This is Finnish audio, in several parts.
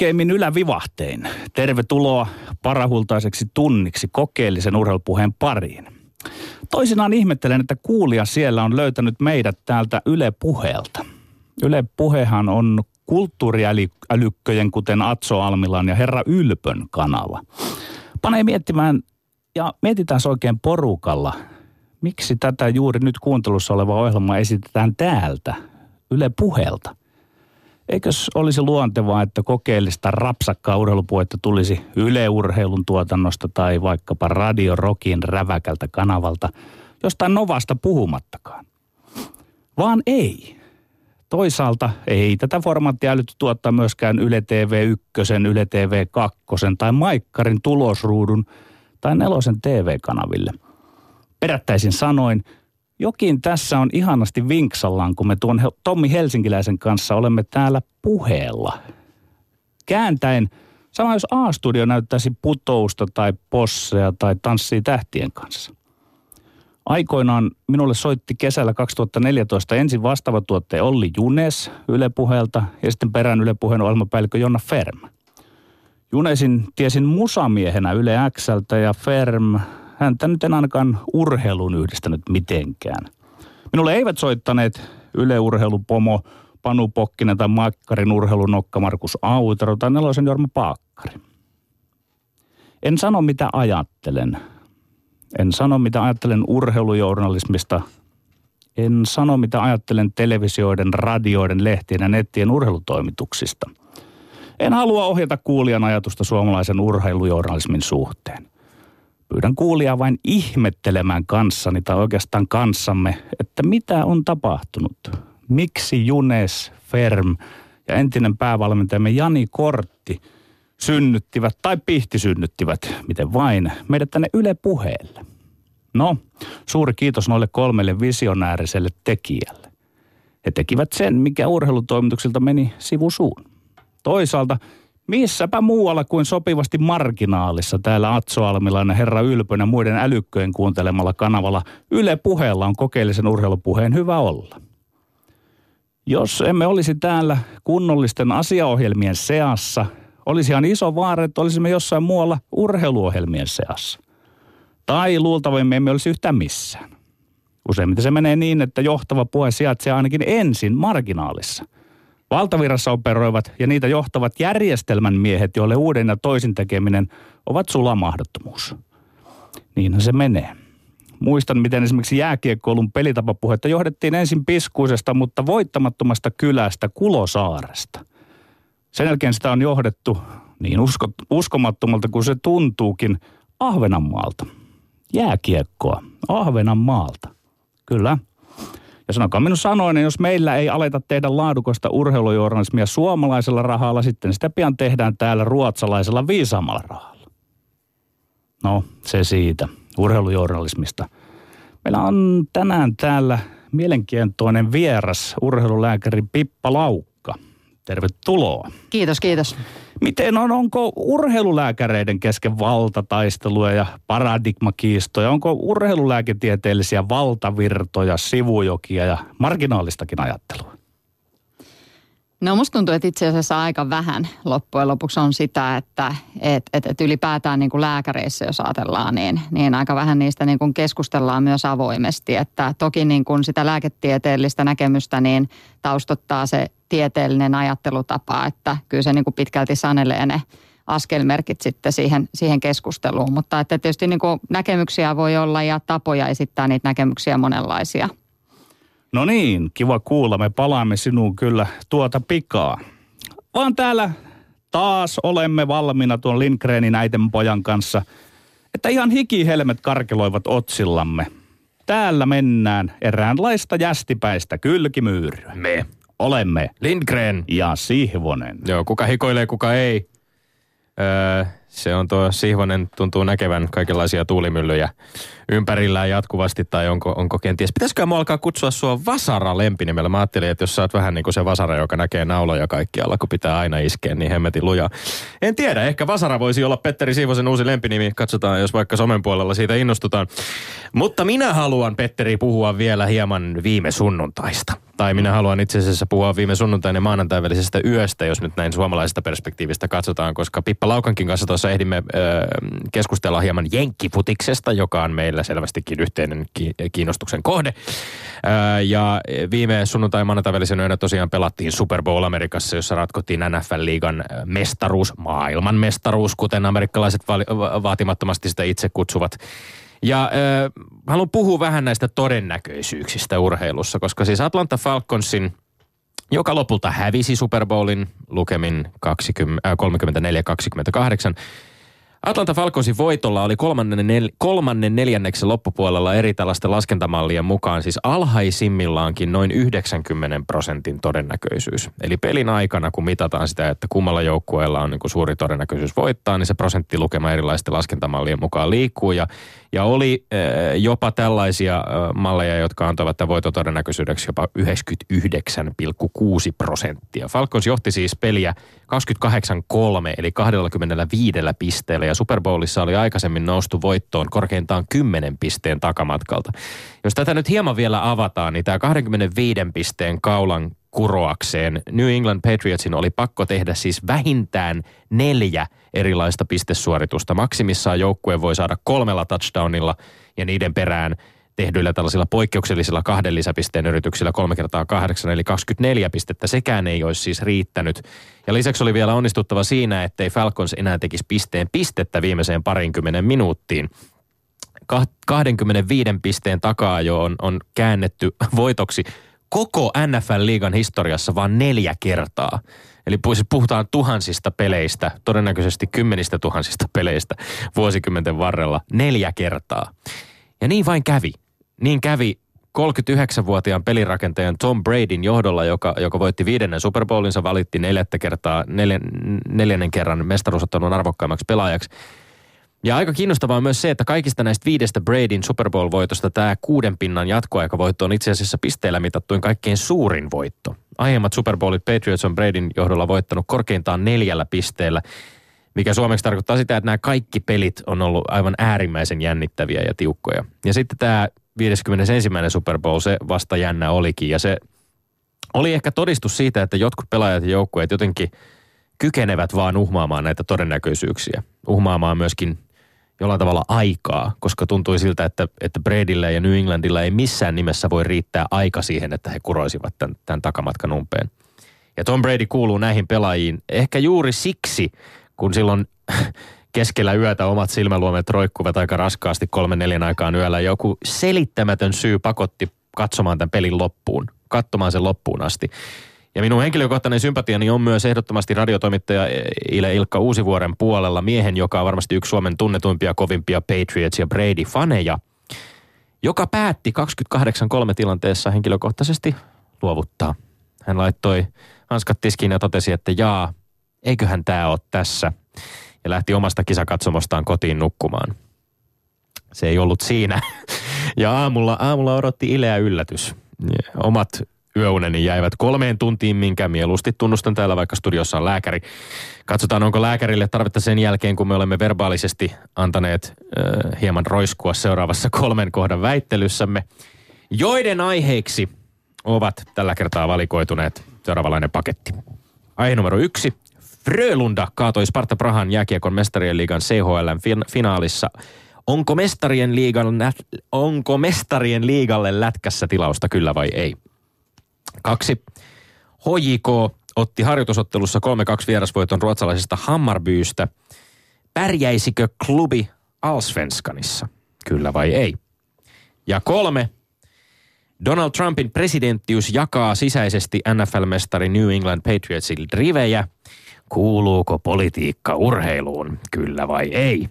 Korkeimmin ylävivahtein. Tervetuloa parahultaiseksi tunniksi kokeellisen urheilupuheen pariin. Toisinaan ihmettelen, että kuulija siellä on löytänyt meidät täältä Yle Puheelta. Yle Puhehan on kulttuuriälykköjen, kuten Atso Almilan ja Herra Ylpön kanava. Pane miettimään, ja mietitään oikein porukalla, miksi tätä juuri nyt kuuntelussa olevaa ohjelmaa esitetään täältä, Yle Puheelta. Eikös olisi luontevaa, että kokeellista rapsakkaa urheilupuhetta tulisi Yle Urheilun tuotannosta tai vaikkapa Radio Rockin räväkältä kanavalta, jostain Novasta puhumattakaan? Vaan ei. Toisaalta ei tätä formaattia älytty tuottaa myöskään Yle TV 1, Yle TV 2 tai Maikkarin tulosruudun tai Nelosen TV-kanaville. Perättäisin sanoin, jokin tässä on ihanasti vinksallaan, kun me tuon Tommi Helsinkiläisen kanssa olemme täällä puheella. Kääntäen, sama jos A-studio näyttäisi putousta tai posseja tai tanssii tähtien kanssa. Aikoinaan minulle soitti kesällä 2014 ensin vastaava tuottaja Olli Junes Yle Puheelta ja sitten perään Yle Puheen ohjelmapäällikkö Jonna Ferm. Junesin tiesin musamiehenä Yle Xltä ja Ferm, häntä nyt en ainakaan urheilun yhdistänyt mitenkään. Minulle eivät soittaneet Yle Urheilupomo Panu Pokkinen tai Makkarin urheilunokka Markus Autero tai Nelosen Jorma Paakkari. En sano mitä ajattelen, en sano, mitä ajattelen urheilujournalismista. En sano, mitä ajattelen televisioiden, radioiden, lehtien ja nettien urheilutoimituksista. En halua ohjata kuulijan ajatusta suomalaisen urheilujournalismin suhteen. Pyydän kuulijaa vain ihmettelemään kanssani tai oikeastaan kanssamme, että mitä on tapahtunut. Miksi Junes, Ferm ja entinen päävalmentajamme Jani Kortti – synnyttivät tai pihti synnyttivät, miten vain, meidät tänne Yle puheelle. No, suuri kiitos noille kolmelle visionääriselle tekijälle. He tekivät sen, mikä urheilutoimituksilta meni sivusuun. Toisaalta, missäpä muualla kuin sopivasti marginaalissa täällä Atsoalmilainen Herra Ylpön ja muiden älykköjen kuuntelemalla kanavalla Yle puheella on kokeellisen urheilupuheen hyvä olla. Jos emme olisi täällä kunnollisten asiaohjelmien seassa – Olisihan iso vaara, että olisimme jossain muualla urheiluohjelmien seassa. Tai luultavimmin emme olisi yhtään missään. Useimmiten se menee niin, että johtava puhe sijaitsee ainakin ensin marginaalissa. Valtavirrassa operoivat ja niitä johtavat järjestelmän miehet, joille uuden ja toisin tekeminen ovat sulamahdottomuus. Niinhän se menee. Muistan, miten esimerkiksi jääkiekkoulun pelitapapuhetta johdettiin ensin piskuisesta, mutta voittamattomasta kylästä Kulosaaresta. Sen jälkeen sitä on johdettu niin usko, uskomattomalta kuin se tuntuukin Ahvenanmaalta. Jääkiekkoa Ahvenanmaalta. Kyllä. Ja sanokaa minun sanoinen, niin jos meillä ei aleta tehdä laadukasta urheilujournalismia suomalaisella rahalla, sitten sitä pian tehdään täällä ruotsalaisella viisaamalla rahalla. No, se siitä, urheilujournalismista. Meillä on tänään täällä mielenkiintoinen vieras, urheilulääkäri Pippa Lauk. Tervetuloa. Kiitos, kiitos. Miten on, onko urheilulääkäreiden kesken valtataisteluja ja paradigmakiistoja? Onko urheilulääketieteellisiä valtavirtoja, sivujokia ja marginaalistakin ajattelua? No musta tuntuu, että itse asiassa aika vähän loppujen lopuksi on sitä, että et, et, et ylipäätään niin kuin lääkäreissä, jos ajatellaan, niin, niin aika vähän niistä niin kuin keskustellaan myös avoimesti. Että toki niin kuin sitä lääketieteellistä näkemystä niin taustottaa se tieteellinen ajattelutapa, että kyllä se niin kuin pitkälti sanelee ne askelmerkit sitten siihen, siihen keskusteluun. Mutta että tietysti niin kuin näkemyksiä voi olla ja tapoja esittää niitä näkemyksiä monenlaisia – No niin, kiva kuulla. Me palaamme sinuun kyllä tuota pikaa. Vaan täällä taas olemme valmiina tuon Lindgrenin äiten pojan kanssa, että ihan hikihelmet karkeloivat otsillamme. Täällä mennään eräänlaista jästipäistä kylkimyyryä. Me. Olemme. Lindgren. Ja Sihvonen. Joo, kuka hikoilee, kuka ei. Öö, Se on tuo Sihvonen tuntuu näkevän kaikenlaisia tuulimyllyjä ympärillään jatkuvasti tai onko, onko kenties. Pitäisikö mua alkaa kutsua sua Vasara lempinimellä? Mä ajattelin, että jos sä oot vähän niin kuin se Vasara, joka näkee nauloja kaikkialla, kun pitää aina iskeä, niin hemmetin lujaa. En tiedä, ehkä Vasara voisi olla Petteri Siivosen uusi lempinimi. Katsotaan, jos vaikka somen puolella siitä innostutaan. Mutta minä haluan, Petteri, puhua vielä hieman viime sunnuntaista. Tai minä haluan itse asiassa puhua viime sunnuntain ja maanantain välisestä yöstä, jos nyt näin suomalaisesta perspektiivistä katsotaan, koska Pippa Laukankin kanssa ehdimme ö, keskustella hieman jenkkifutiksesta, joka on meillä selvästikin yhteinen kiinnostuksen kohde. Ö, ja viime sunnuntai maanantain välisenä yönä tosiaan pelattiin Super Bowl Amerikassa, jossa ratkottiin NFL-liigan mestaruus, maailman mestaruus, kuten amerikkalaiset va- vaatimattomasti sitä itse kutsuvat. Ja äh, haluan puhua vähän näistä todennäköisyyksistä urheilussa, koska siis Atlanta Falconsin, joka lopulta hävisi Super Bowlin lukemin 20, äh, 34-28, Atlanta Falconsin voitolla oli kolmannen, nel, kolmannen neljänneksen loppupuolella eri tällaisten laskentamallien mukaan siis alhaisimmillaankin noin 90 prosentin todennäköisyys. Eli pelin aikana, kun mitataan sitä, että kummalla joukkueella on niin kuin suuri todennäköisyys voittaa, niin se prosenttilukema erilaisten laskentamallien mukaan liikkuu. Ja, ja oli äh, jopa tällaisia äh, malleja, jotka antoivat tämän voitotodennäköisyydeksi jopa 99,6 prosenttia. Falcons johti siis peliä 28-3 eli 25 pisteellä ja Super Bowlissa oli aikaisemmin noustu voittoon korkeintaan 10 pisteen takamatkalta. Jos tätä nyt hieman vielä avataan, niin tämä 25 pisteen kaulan kuroakseen New England Patriotsin oli pakko tehdä siis vähintään neljä erilaista pistesuoritusta. Maksimissaan joukkue voi saada kolmella touchdownilla ja niiden perään tehdyillä tällaisilla poikkeuksellisilla kahden lisäpisteen yrityksillä kolme kertaa kahdeksan, eli 24 pistettä. Sekään ei olisi siis riittänyt. Ja lisäksi oli vielä onnistuttava siinä, ettei Falcons enää tekisi pisteen pistettä viimeiseen parinkymmenen minuuttiin. 25 pisteen takaa jo on, on käännetty voitoksi koko NFL-liigan historiassa vain neljä kertaa. Eli siis puhutaan tuhansista peleistä, todennäköisesti kymmenistä tuhansista peleistä vuosikymmenten varrella neljä kertaa. Ja niin vain kävi. Niin kävi 39-vuotiaan pelirakentajan Tom Bradyn johdolla, joka, joka voitti viidennen Super Bowlinsa, valitti neljättä kertaa, neljän, neljännen kerran mestaruusottelun arvokkaimmaksi pelaajaksi. Ja aika kiinnostavaa on myös se, että kaikista näistä viidestä Bradyn Super Bowl-voitosta tämä kuuden pinnan jatkoaikavoitto on itse asiassa pisteellä mitattuin kaikkein suurin voitto. Aiemmat Super Bowlit Patriots on Bradyn johdolla voittanut korkeintaan neljällä pisteellä, mikä suomeksi tarkoittaa sitä, että nämä kaikki pelit on ollut aivan äärimmäisen jännittäviä ja tiukkoja. Ja sitten tämä 51. Super Bowl, se vasta jännä olikin. Ja se oli ehkä todistus siitä, että jotkut pelaajat ja joukkueet jotenkin kykenevät vaan uhmaamaan näitä todennäköisyyksiä. Uhmaamaan myöskin jollain tavalla aikaa, koska tuntui siltä, että, että Bradyllä ja New Englandilla ei missään nimessä voi riittää aika siihen, että he kuroisivat tämän, tämän takamatkan umpeen. Ja Tom Brady kuuluu näihin pelaajiin ehkä juuri siksi, kun silloin keskellä yötä omat silmäluomet roikkuvat aika raskaasti kolmen neljän aikaan yöllä. Joku selittämätön syy pakotti katsomaan tämän pelin loppuun, katsomaan sen loppuun asti. Ja minun henkilökohtainen sympatiani on myös ehdottomasti radiotoimittaja Ile Ilkka Uusivuoren puolella miehen, joka on varmasti yksi Suomen tunnetuimpia, kovimpia Patriots ja Brady-faneja, joka päätti 28-3 tilanteessa henkilökohtaisesti luovuttaa. Hän laittoi hanskat tiskiin ja totesi, että jaa, eiköhän tämä ole tässä. Ja lähti omasta kisakatsomostaan kotiin nukkumaan. Se ei ollut siinä. Ja aamulla, aamulla odotti ileä yllätys. Omat yöuneni jäivät kolmeen tuntiin, minkä mieluusti tunnustan täällä, vaikka studiossa on lääkäri. Katsotaan, onko lääkärille tarvetta sen jälkeen, kun me olemme verbaalisesti antaneet äh, hieman roiskua seuraavassa kolmen kohdan väittelyssämme, joiden aiheiksi ovat tällä kertaa valikoituneet seuraavanlainen paketti. Aihe numero yksi. Frölunda kaatoi Sparta Prahan jääkiekon mestarien liigan CHL finaalissa. Onko mestarien, liigan, onko mestarien liigalle lätkässä tilausta kyllä vai ei? Kaksi. HJK otti harjoitusottelussa 3-2 vierasvoiton ruotsalaisesta Hammarbyystä. Pärjäisikö klubi Alsvenskanissa? Kyllä vai ei? Ja kolme. Donald Trumpin presidenttius jakaa sisäisesti NFL-mestari New England Patriotsin rivejä. Kuuluuko politiikka urheiluun? Kyllä vai ei?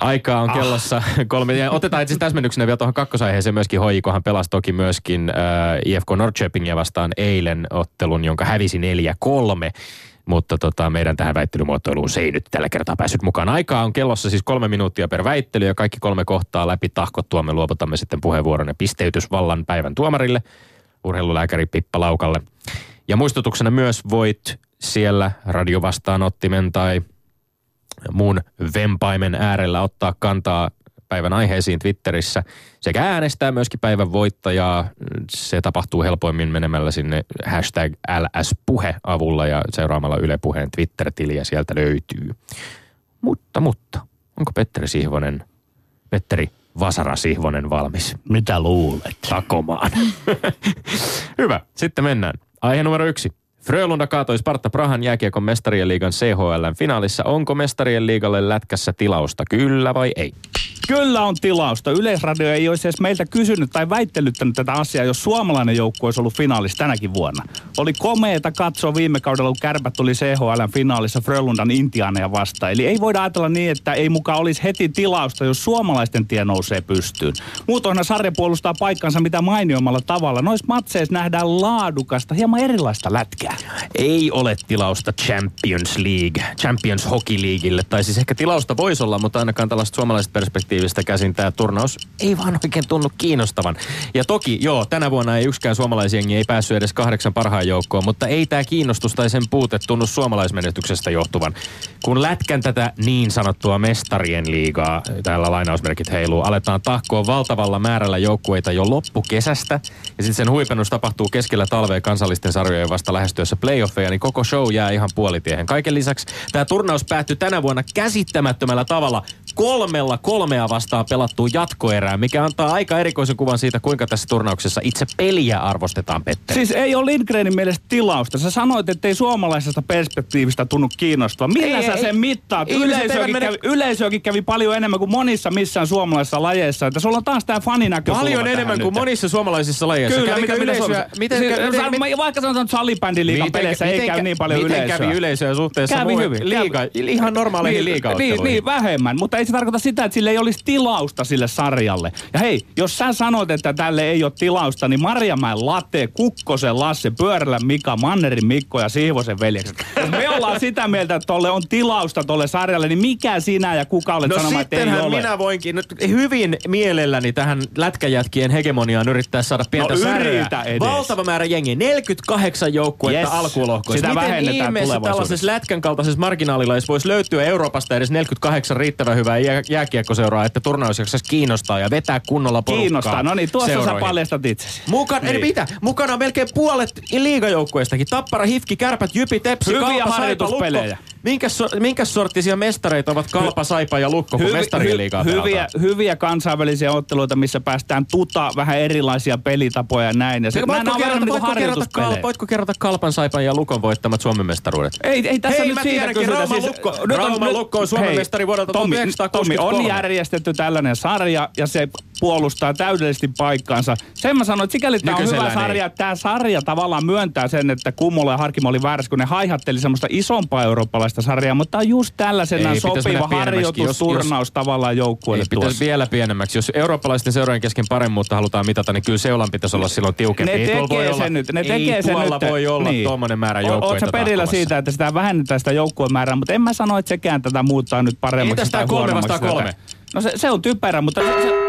Aikaa on ah. kellossa ah. kolme. Ja otetaan itse täsmennyksenä vielä tuohon kakkosaiheeseen myöskin. Hoikohan pelasi toki myöskin äh, IFK Norrköpingia vastaan eilen ottelun, jonka hävisi 4-3. Mutta tota, meidän tähän väittelymuotoiluun se ei nyt tällä kertaa päässyt mukaan. Aikaa on kellossa siis kolme minuuttia per väittely ja kaikki kolme kohtaa läpi tahkottua me luovutamme sitten puheenvuoron ja pisteytysvallan päivän tuomarille, urheilulääkäri Pippa Laukalle. Ja muistutuksena myös voit siellä radiovastaanottimen tai muun vempaimen äärellä ottaa kantaa päivän aiheisiin Twitterissä sekä äänestää myöskin päivän voittajaa. Se tapahtuu helpoimmin menemällä sinne hashtag LS-puhe avulla ja seuraamalla Yle Puheen Twitter-tiliä sieltä löytyy. Mutta, mutta, onko Petteri Sihvonen, Petteri Vasara Sihvonen valmis? Mitä luulet? Takomaan. Hyvä, sitten mennään. Aihe numero yksi. Frölunda kaatoi Sparta Prahan jääkiekon mestarien liigan CHLn finaalissa. Onko mestarien liigalle lätkässä tilausta, kyllä vai ei? Kyllä on tilausta. Yleisradio ei olisi edes meiltä kysynyt tai väittelyttänyt tätä asiaa, jos suomalainen joukko olisi ollut finaalissa tänäkin vuonna. Oli komeeta katsoa viime kaudella, kun kärpät tuli CHL finaalissa Frölundan Intianeja vastaan. Eli ei voida ajatella niin, että ei mukaan olisi heti tilausta, jos suomalaisten tie nousee pystyyn. Muutoinhan sarja puolustaa paikkansa mitä mainioimmalla tavalla. Noissa matseissa nähdään laadukasta, hieman erilaista lätkää. Ei ole tilausta Champions League, Champions Hockey Leagueille. Tai siis ehkä tilausta voisi olla, mutta ainakaan tällaista suomalaisesta perspektiivistä käsin tämä turnaus ei vaan oikein tunnu kiinnostavan. Ja toki, joo, tänä vuonna ei yksikään suomalaisjengi ei päässyt edes kahdeksan parhaan joukkoon, mutta ei tämä kiinnostus tai sen puute tunnu suomalaismenestyksestä johtuvan. Kun lätkän tätä niin sanottua mestarien liigaa, täällä lainausmerkit heiluu, aletaan tahkoa valtavalla määrällä joukkueita jo loppukesästä, ja sitten sen huipennus tapahtuu keskellä talvea kansallisten sarjojen vasta lähestyessä playoffeja, niin koko show jää ihan puolitiehen. Kaiken lisäksi tämä turnaus päättyi tänä vuonna käsittämättömällä tavalla kolmella kolmea vastaan pelattuun jatkoerään, mikä antaa aika erikoisen kuvan siitä, kuinka tässä turnauksessa itse peliä arvostetaan, Petteri. Siis ei ole Lindgrenin mielestä tilausta. Sä sanoit, että ei suomalaisesta perspektiivistä tunnu kiinnostua. Millä Ei, sä ei. sen mittaat? Eivät Yleisöäkin, mene- kävi, yleisöäkin kävi paljon enemmän kuin monissa missään suomalaisissa lajeissa. Että sulla on taas tää faninäkökulma Paljon tähän enemmän kuin nyt. monissa suomalaisissa lajeissa. Kyllä, Kävikö mitä, mitä yleisöä, Suomessa? miten, siis, miten, miten, miten, vaikka sanotaan, että salibändiliigan peleissä ei käy niin paljon miten yleisöä. kävi yleisöä suhteessa Kävi hyvin. liiga, ihan normaaleihin niin, liigaotteluihin? niin, niin, vähemmän, mutta ei se tarkoita sitä, että sille ei olisi tilausta sille sarjalle. Ja hei, jos sä sanot, että tälle ei ole tilausta, niin Marjamäen Latte, Kukkosen Lasse, Pyörällä Mika, Mannerin Mikko ja Siivosen veljekset. Jos me ollaan sitä mieltä, että tolle on tilausta tolle sarjalle, niin mikä sinä ja kuka olet No sanomaan, että ei ole? minä voinkin nyt hyvin mielelläni tähän lätkäjätkien hegemoniaan yrittää saada pientä No edes. Valtava määrä jengiä, 48 joukkuetta Yes. alkulohkoissa. Sitä Miten vähennetään ihmeessä tällaisessa lätkän kaltaisessa marginaalilajissa voisi löytyä Euroopasta edes 48 riittävän hyvää jää, jääkiekkoseuraa, että turnaus jaksaisi kiinnostaa ja vetää kunnolla porukkaa Kiinnostaa. No niin, tuossa seuroihin. sä paljastat itsesi. Mukaan, niin. Mitä? Mukana on melkein puolet liigajoukkueistakin. Tappara, Hifki, Kärpät, Jypi, Tepsi, Hyviä Kalpa, Saipa. Lukko. Minkäs, so, minkäs sorttisia mestareita ovat Kalpa, Saipa ja Lukko, kun mestarien liigaa hyviä, hyviä kansainvälisiä otteluita, missä päästään tuta vähän erilaisia pelitapoja ja näin. Ja se, Voitko, nämä kerrota, niin kuin voitko, kerrota, harjoituspelejä. kal, voitko kerrota Kalpan, Saipan ja Lukon voittamat Suomen mestaruudet? Ei, ei tässä Hei, nyt mä siitä tiedänkin, kysytä. Rauman Lukko- Rauman Lukko on Suomen mestari vuodelta Tommi, 1963. Tommi, on järjestetty tällainen sarja ja se puolustaa täydellisesti paikkaansa. Sen mä sanoin, että sikäli tämä on hyvä sarja, ei. että tämä sarja tavallaan myöntää sen, että Kummola ja Harkimo oli väärässä, kun ne haihatteli semmoista isompaa eurooppalaista sarjaa, mutta tämä on just tällaisena Ei, sopiva pienemmäksikin. Jos- harjoitusturnaus tavallaan joukkueelle Ei, pitäisi tuossa. vielä pienemmäksi. Jos eurooppalaisten seurojen kesken paremmuutta halutaan mitata, niin kyllä seulan pitäisi olla silloin tiukempi. Ne Ei tuolla tekee voi sen olla, nyt. Ne ei tekee sen nyt. voi olla niin. tuommoinen määrä joukkoita Oletko perillä siitä, että sitä vähennetään sitä joukkueen määrää, mutta en mä sano, että sekään tätä muuttaa nyt paremmaksi Entäs tää tai kolme vastaan kolme? No se, se on typerä, mutta se, se,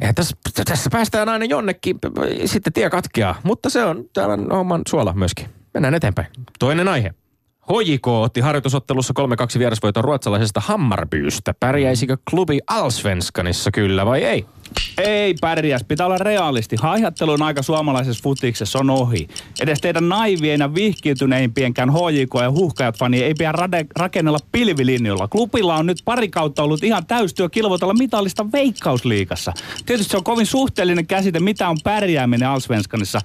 Eihän tässä, tässä päästään aina jonnekin, sitten tie katkeaa. Mutta se on tämän homman suola myöskin. Mennään eteenpäin. Toinen aihe. HJK otti harjoitusottelussa 3-2 vierasvoiton ruotsalaisesta Hammarbyystä. Pärjäisikö klubi Allsvenskanissa kyllä vai ei? Ei pärjäs, pitää olla realisti. Haihattelu on aika suomalaisessa futiksessa, on ohi. Edes teidän naivien ja vihkiytyneimpienkaan HJK ja huhkajat fani ei pidä rade, rakennella pilvilinjoilla. Klubilla on nyt pari kautta ollut ihan täystyö kilvoitella mitallista veikkausliikassa. Tietysti se on kovin suhteellinen käsite, mitä on pärjääminen Allsvenskanissa.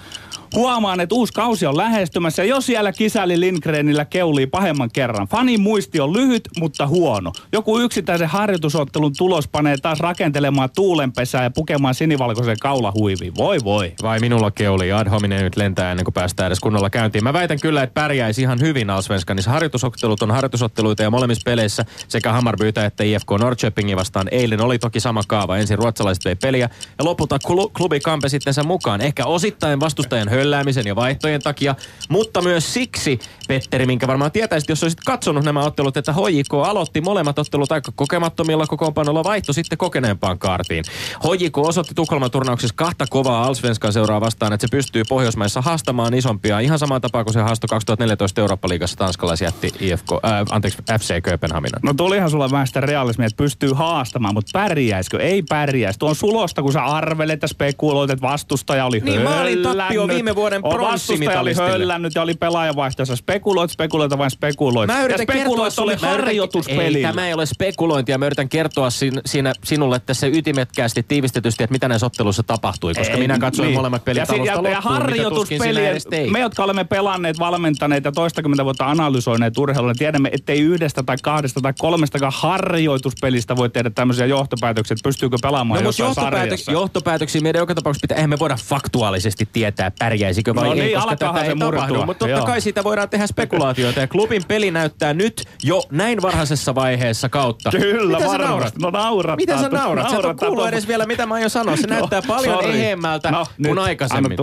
Huomaan, että uusi kausi on lähestymässä ja jos siellä kisäli Lindgrenillä keulii pahemman kerran. Fanin muisti on lyhyt, mutta huono. Joku yksittäisen harjoitusottelun tulos panee taas rakentelemaan tuulenpesää ja pukemaan sinivalkoisen kaulahuiviin. Voi voi. Vai minulla keuli ad hominem nyt lentää ennen kuin päästään edes kunnolla käyntiin. Mä väitän kyllä, että pärjäisi ihan hyvin Allsvenskanissa. Harjoitusottelut on harjoitusotteluita ja molemmissa peleissä sekä Hammarbyytä että IFK Norrköpingin vastaan eilen oli toki sama kaava. Ensin ruotsalaiset vei peliä ja lopulta klu- klubi kampe sitten sen mukaan. Ehkä osittain vastustajan hölläämisen ja vaihtojen takia, mutta myös siksi, Petteri, minkä varmaan tietäisit, jos olisit katsonut nämä ottelut, että HJK aloitti molemmat ottelut aika kokemattomilla kokoonpanoilla, vaihto sitten kokeneempaan kaartiin. HJK osoitti Tukholman turnauksessa kahta kovaa Alsvenskan seuraa vastaan, että se pystyy Pohjoismaissa haastamaan isompia, ihan samaan tapaan kuin se haastoi 2014 Eurooppa-liigassa tanskalaisjätti IFK, äh, anteeksi, FC Kööpenhamina. No tulihan sulla vähän sitä realismia, että pystyy haastamaan, mutta pärjäisikö? Ei pärjäisi. Tuo on sulosta, kun sä arvelet ja spekuloit, että vastustaja oli Niin, maalin tappio viime vuoden O, Vastustaja oli höllännyt ja oli pelaajavaihtoessa. Spekuloit, spekuloit vain spekuloit. Mä yritän ja kertoa spekuloit oli harjoituspeli. Ei, tämä ei ole spekulointia. Mä yritän kertoa sin, siinä sinulle tässä ytimekkäästi tiivistetysti, että mitä näissä otteluissa tapahtui. Koska Ei, minä katsoin niin. molemmat pelit ja, alusta ja, ja loppuun, edes teit. me jotka olemme pelanneet, valmentaneet ja toistakymmentä vuotta analysoineet urheilua, tiedämme, ettei yhdestä tai kahdesta tai kolmestakaan harjoituspelistä voi tehdä tämmöisiä johtopäätöksiä, että pystyykö pelaamaan No, johtopäätö- johtopäätöksiä meidän joka tapauksessa pitää, eihän me voida faktuaalisesti tietää, pärjäisikö vai No ei, niin, koska tätä se ei tapahdu. Mutta totta Joo. kai siitä voidaan tehdä spekulaatioita. Ja klubin peli näyttää nyt jo näin varhaisessa vaiheessa kautta. Kyllä, Mitä varmasti. naurat? No naurattaa. Mitä sä naurat? Sä et kuullut edes vielä, mitä mä aion sanoa. Se No, näyttää paljon sorry. eheämmältä No, kuin nyt, aikaisemmin.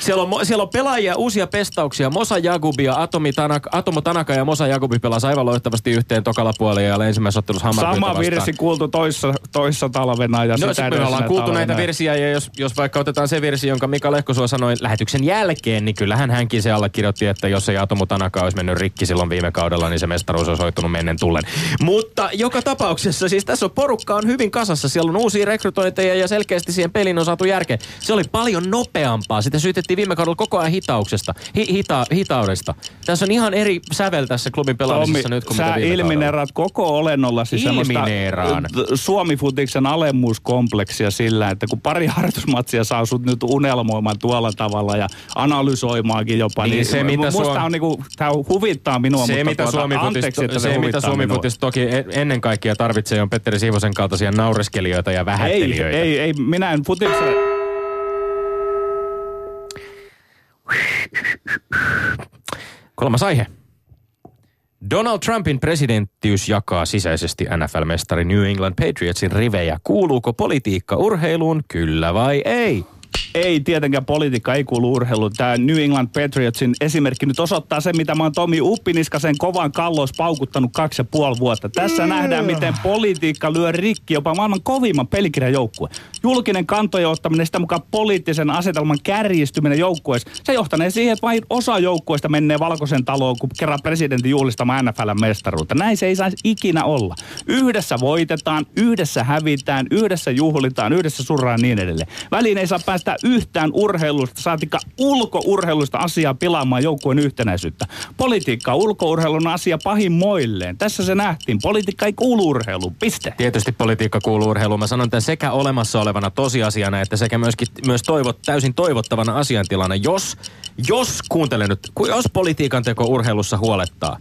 Siellä on, siellä on pelaajia, uusia pestauksia. Mosa Jagubia, Atomi Tanaka, Atomo Tanaka ja Mosa Jagubi pelasi aivan loistavasti yhteen tokalla puolella ja ensimmäisessä ottelussa Sama vastaan. virsi kuultu toissa, toissa talvena ja No sitä se, me ollaan kuultu talvena. näitä virsiä ja jos, jos vaikka otetaan se virsi, jonka Mika Lehkosuo sanoi lähetyksen jälkeen, niin kyllähän hänkin se allekirjoitti, että jos ei Atomo Tanaka olisi mennyt rikki silloin viime kaudella, niin se mestaruus olisi hoitunut mennen tullen. Mutta joka tapauksessa, siis tässä on porukka on hyvin kasassa, siellä on uusia rekrytointeja ja selkeästi siihen pelin on saatu järkeä. Se oli paljon nopeampaa, sitä syytettiin viime kaudella koko ajan hitauksesta, hi, hita, hitaudesta. Tässä on ihan eri sävel tässä klubin pelaamisessa Tommi, nyt kuin sä mitä viime kaudella. koko olennollasi semmoista Ilmineeraan. t- Suomi-futiksen alemmuuskompleksia sillä, että kun pari harjoitusmatsia saa sut nyt unelmoimaan tuolla tavalla ja analysoimaankin jopa, Niin niin, se, mitä musta Suom- on niinku, tää huvittaa minua, Se, mutta mitä tuota, Suomi anteeksi, että se, se, mitä Suomi minua. toki e- ennen kaikkea tarvitsee, on Petteri Siivosen kaltaisia naureskelijoita ja Ei, vähättelijöitä. ei, ei, minä en futiksen... Kolmas aihe. Donald Trumpin presidenttiys jakaa sisäisesti NFL-mestari New England Patriotsin rivejä. Kuuluuko politiikka urheiluun, kyllä vai ei? Ei tietenkään politiikka, ei kuulu urheiluun. Tämä New England Patriotsin esimerkki nyt osoittaa sen, mitä mä oon Tomi Uppiniskasen kovan kallois paukuttanut kaksi ja puoli vuotta. Tässä nähdään, miten politiikka lyö rikki jopa maailman kovimman pelikirjajoukkue. Julkinen kantojen ottaminen, sitä mukaan poliittisen asetelman kärjistyminen joukkueessa, se johtanee siihen, että vain osa joukkueesta menee valkoisen taloon, kun kerran presidentin juhlistamaan NFL-mestaruutta. Näin se ei saisi ikinä olla. Yhdessä voitetaan, yhdessä hävitään, yhdessä juhlitaan, yhdessä surraan niin edelleen. Väliin ei saa päästä yhtään urheilusta, saatika ulkourheilusta asiaa pilaamaan joukkueen yhtenäisyyttä. Politiikka ulkourheilun asia pahimmoilleen. Tässä se nähtiin. Politiikka ei kuulu urheiluun. Piste. Tietysti politiikka kuuluu urheiluun. Mä sanon tämän sekä olemassa olevana tosiasiana, että sekä myöskin, myös toivot, täysin toivottavana asiantilana. Jos, jos, kuuntele nyt, jos politiikan teko urheilussa huolettaa,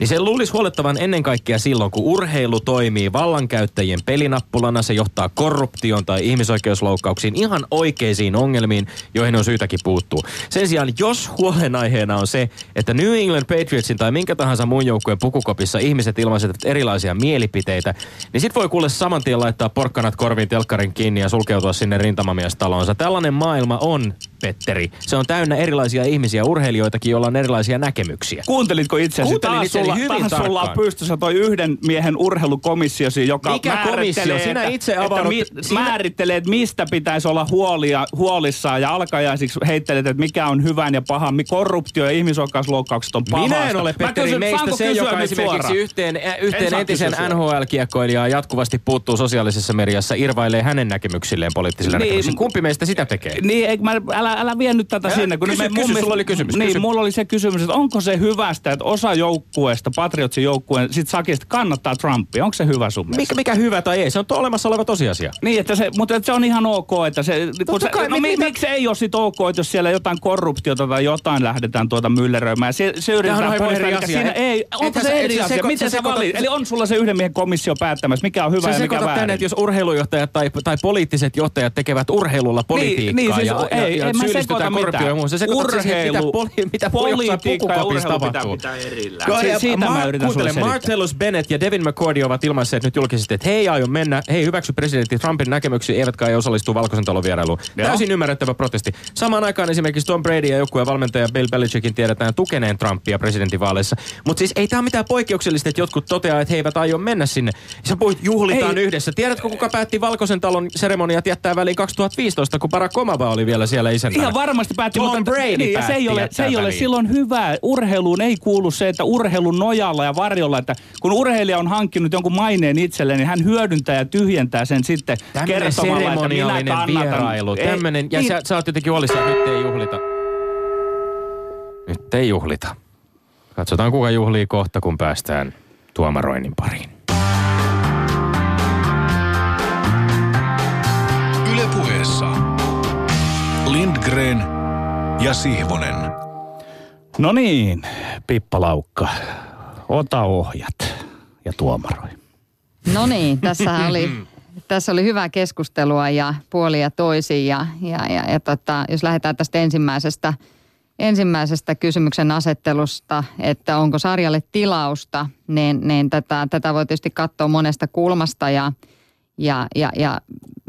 niin se luulisi huolettavan ennen kaikkea silloin, kun urheilu toimii vallankäyttäjien pelinappulana, se johtaa korruptioon tai ihmisoikeusloukkauksiin, ihan oikeisiin ongelmiin, joihin on syytäkin puuttua. Sen sijaan, jos huolenaiheena on se, että New England Patriotsin tai minkä tahansa muun joukkueen pukukopissa ihmiset ilmaisevat erilaisia mielipiteitä, niin sit voi kuule saman tien laittaa porkkanat korviin telkkarin kiinni ja sulkeutua sinne rintamamiestaloonsa. Tällainen maailma on, Petteri. Se on täynnä erilaisia ihmisiä, urheilijoitakin, joilla on erilaisia näkemyksiä. Kuuntelitko itseäsi? Kuuntelin Taas itseäni sulla, hyvin sulla on pystyssä toi yhden miehen urheilukomissiosi, joka Mikä määrittelee, komissio? Sinä itse että avaudut- mi, sinä- määrittelee, että mistä pitäisi olla huolia, huolissaan ja alkajaisiksi heittelet, että mikä on hyvän ja pahan. Korruptio ja ihmisoikeusloukkaukset on pahasta. Minä en ole, Petteri, kysyn, meistä se, joka esimerkiksi suoraan? yhteen, En yhteen saa entisen kysyä suoraan. NHL-kiekkoilijaa jatkuvasti puuttuu sosiaalisessa mediassa, irvailee hänen näkemyksilleen poliittisille Niin, näkemyksille. Kumpi meistä sitä tekee? Niin, mä, älä, älä vie nyt tätä Älä, sinne. Kun kysy, me- kysy, mun sulla oli kysymys, Niin, kysy. mulla oli se kysymys, että onko se hyvästä, että osa joukkueesta, Patriotsin joukkueen, sit Sakista kannattaa Trumpia. Onko se hyvä sun mielestä? Mikä, mikä hyvä tai ei, se on to- olemassa oleva tosiasia. Niin, että se, mutta että se on ihan ok, että se, kun se kai, no, mit- mi, mitä- miksi ei ole sit ok, että jos siellä jotain korruptiota tai jotain lähdetään tuota mylleröimään, se, se yritetään on poistaa, eri asia. siinä ei, onko se et eri asia, seko- miten sä sekoitat- valit? Eli on sulla se yhden miehen komissio päättämässä, mikä on hyvä Sä ja mikä väärin. tänne, että jos urheilujohtajat tai, tai poliittiset johtajat tekevät urheilulla politiikkaa niin, siis ja, ei- ja, ja syyllistytään korruptioon ja muuhun. Sä sekoitat siis, mitä, poli, mitä politiikka ja urheilu pitää pitää erillään. Si- siitä Mar- mä yritän sulle kuuntele, Martellus Bennett ja Devin McCordy ovat ilmaisseet nyt julkisesti, että he ei aio mennä, he ei hyväksy presidentti Trumpin näkemyksiä, eivätkä ei osallistu valkoisen talon vierailuun. Joo. Täysin ymmärrettävä protesti. Samaan aikaan esimerkiksi Tom Brady ja joukkueen valmentaja Bill Belichickin tiedetään tukeneen Trumpia presidentinvaaleissa. Mutta siis ei tämä ole mitään poikkeuksellista, että jotkut toteaa, että he eivät aio mennä sinne. Sä puhuit, juhlitaan Ei. yhdessä. Tiedätkö, kuka päätti valkoisen talon seremoniat jättää väliin 2015, kun Barack Obama oli vielä siellä isäntänä? Ihan varmasti päätti, Tom mutta Brady niin, ja se ei päätti ole, se ei ole silloin hyvä. Urheiluun ei kuulu se, että urheilun nojalla ja varjolla, että kun urheilija on hankkinut jonkun maineen itselleen, niin hän hyödyntää ja tyhjentää sen sitten Tämmöinen kertomalla, että minä kannatan. vierailu. Tämmönen, ja niin, sä, sä oot jotenkin huolissa, että nyt ei juhlita. Nyt ei juhlita. Katsotaan kuka juhlii kohta, kun päästään tuomaroinnin pariin. Yle puheessa. Lindgren ja Sihvonen. No niin, Pippa Laukka, ota ohjat ja tuomaroi. No niin, tässä oli, tässä oli hyvää keskustelua ja puoli ja toisin. Ja, ja, ja, ja tota, jos lähdetään tästä ensimmäisestä, ensimmäisestä kysymyksen asettelusta, että onko sarjalle tilausta, niin, niin tätä, tätä voi tietysti katsoa monesta kulmasta ja, ja, ja, ja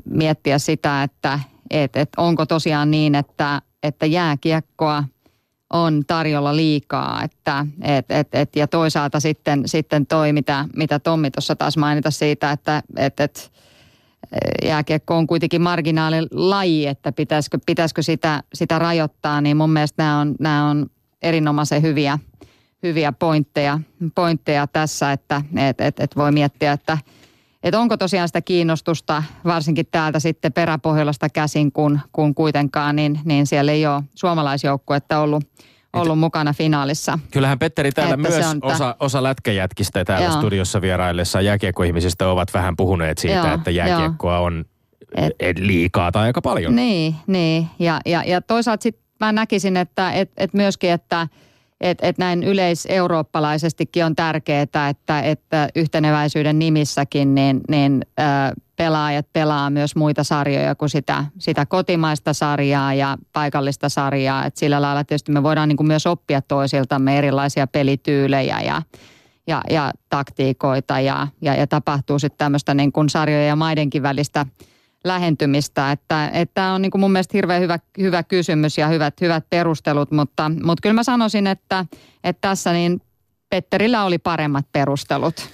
miettiä sitä, että et, et onko tosiaan niin, että, että jääkiekkoa on tarjolla liikaa. Että, et, et, et, ja toisaalta sitten, sitten toi, mitä, mitä Tommi tuossa taas mainita siitä, että et, et, jääkiekko on kuitenkin marginaalilaji, että pitäisikö, pitäisikö sitä, sitä rajoittaa, niin mun mielestä nämä on, nämä on erinomaisen hyviä, hyviä pointteja, pointteja tässä, että et, et, et voi miettiä, että et onko tosiaan sitä kiinnostusta, varsinkin täältä sitten peräpohjolasta käsin, kun, kun kuitenkaan, niin, niin siellä ei ole suomalaisjoukkuetta ollut, ollut mukana finaalissa. Kyllähän Petteri täällä Että myös on osa, osa lätkäjätkistä täällä Joo. studiossa vieraillessa jääkiekkoihmisistä ovat vähän puhuneet siitä, Joo, että jääkiekkoa on Et- et, liikaa tai aika paljon. Niin, niin. Ja, ja, ja toisaalta sitten mä näkisin, että et, et myöskin, että et, et näin yleiseurooppalaisestikin on tärkeää, että, että yhteneväisyyden nimissäkin niin, niin ö, pelaajat pelaa myös muita sarjoja kuin sitä, sitä kotimaista sarjaa ja paikallista sarjaa. Et sillä lailla tietysti me voidaan niin kuin myös oppia toisiltamme erilaisia pelityylejä ja, ja, ja taktiikoita ja, ja, ja tapahtuu sitten tämmöistä niin kuin sarjojen ja maidenkin välistä lähentymistä. Että, että tämä on niin kuin mun mielestä hirveän hyvä, hyvä kysymys ja hyvät, hyvät perustelut, mutta, mutta kyllä mä sanoisin, että, että tässä niin Petterillä oli paremmat perustelut.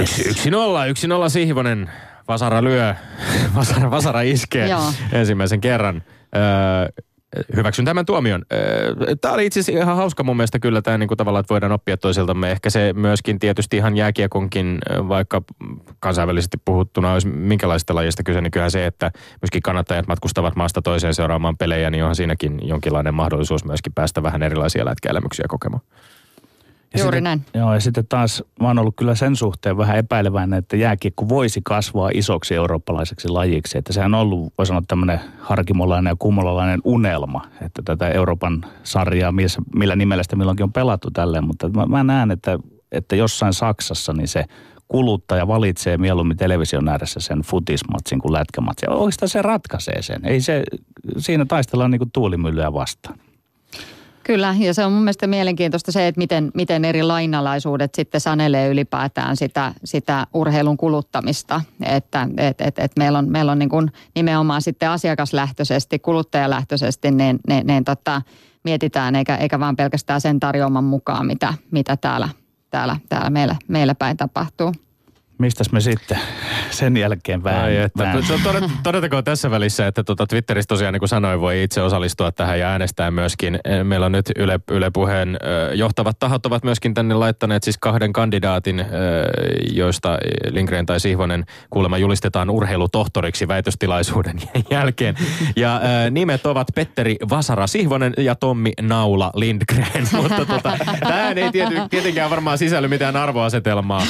Yksi, yksi nolla, yksi nolla Sihvonen. Vasara lyö, Vasara, Vasara iskee Joo. ensimmäisen kerran. Öö, hyväksyn tämän tuomion. Tämä oli itse asiassa ihan hauska mun mielestä kyllä tämä niin kuin tavallaan, että voidaan oppia toisiltamme. Ehkä se myöskin tietysti ihan jääkiekonkin, vaikka kansainvälisesti puhuttuna olisi minkälaista lajista kyse, niin kyllähän se, että myöskin kannattajat matkustavat maasta toiseen seuraamaan pelejä, niin onhan siinäkin jonkinlainen mahdollisuus myöskin päästä vähän erilaisia lätkäelämyksiä kokemaan. Ja Juuri sitten, näin. Joo, ja sitten taas mä oon ollut kyllä sen suhteen vähän epäileväinen, että jääkiekko voisi kasvaa isoksi eurooppalaiseksi lajiksi. Että sehän on ollut, voi sanoa, tämmöinen harkimolainen ja kumolalainen unelma, että tätä Euroopan sarjaa, missä, millä nimellä sitä milloinkin on pelattu tälleen. Mutta mä, mä näen, että, että jossain Saksassa niin se kuluttaja valitsee mieluummin television ääressä sen futismatsin kuin lätkämatsin. Oikeastaan se ratkaisee sen. Ei se, siinä taistellaan niin kuin tuulimyllyä vastaan. Kyllä, ja se on mun mielestä mielenkiintoista se, että miten, miten eri lainalaisuudet sitten sanelee ylipäätään sitä, sitä urheilun kuluttamista. Että et, et, et meillä on, meillä on niin kuin nimenomaan sitten asiakaslähtöisesti, kuluttajalähtöisesti, niin, niin, niin tota, mietitään, eikä, eikä vaan pelkästään sen tarjoaman mukaan, mitä, mitä täällä, täällä, täällä meillä, meillä päin tapahtuu. Mistäs me sitten sen jälkeen vähän... Ai että, todet- todettakoon tässä välissä, että tuota Twitterissä tosiaan niin kuin sanoin, voi itse osallistua tähän ja äänestää myöskin. Eh, Meillä on nyt Yle, Yle Puheen ö, johtavat tahot ovat myöskin tänne laittaneet siis kahden kandidaatin, ö, joista Lindgren tai Sihvonen kuulemma julistetaan urheilutohtoriksi väitöstilaisuuden jälkeen. Ja nimet ovat Petteri Vasara Sihvonen ja Tommi Naula Lindgren, mutta tota, tähän ei tiety, tietenkään varmaan sisälly mitään arvoasetelmaa.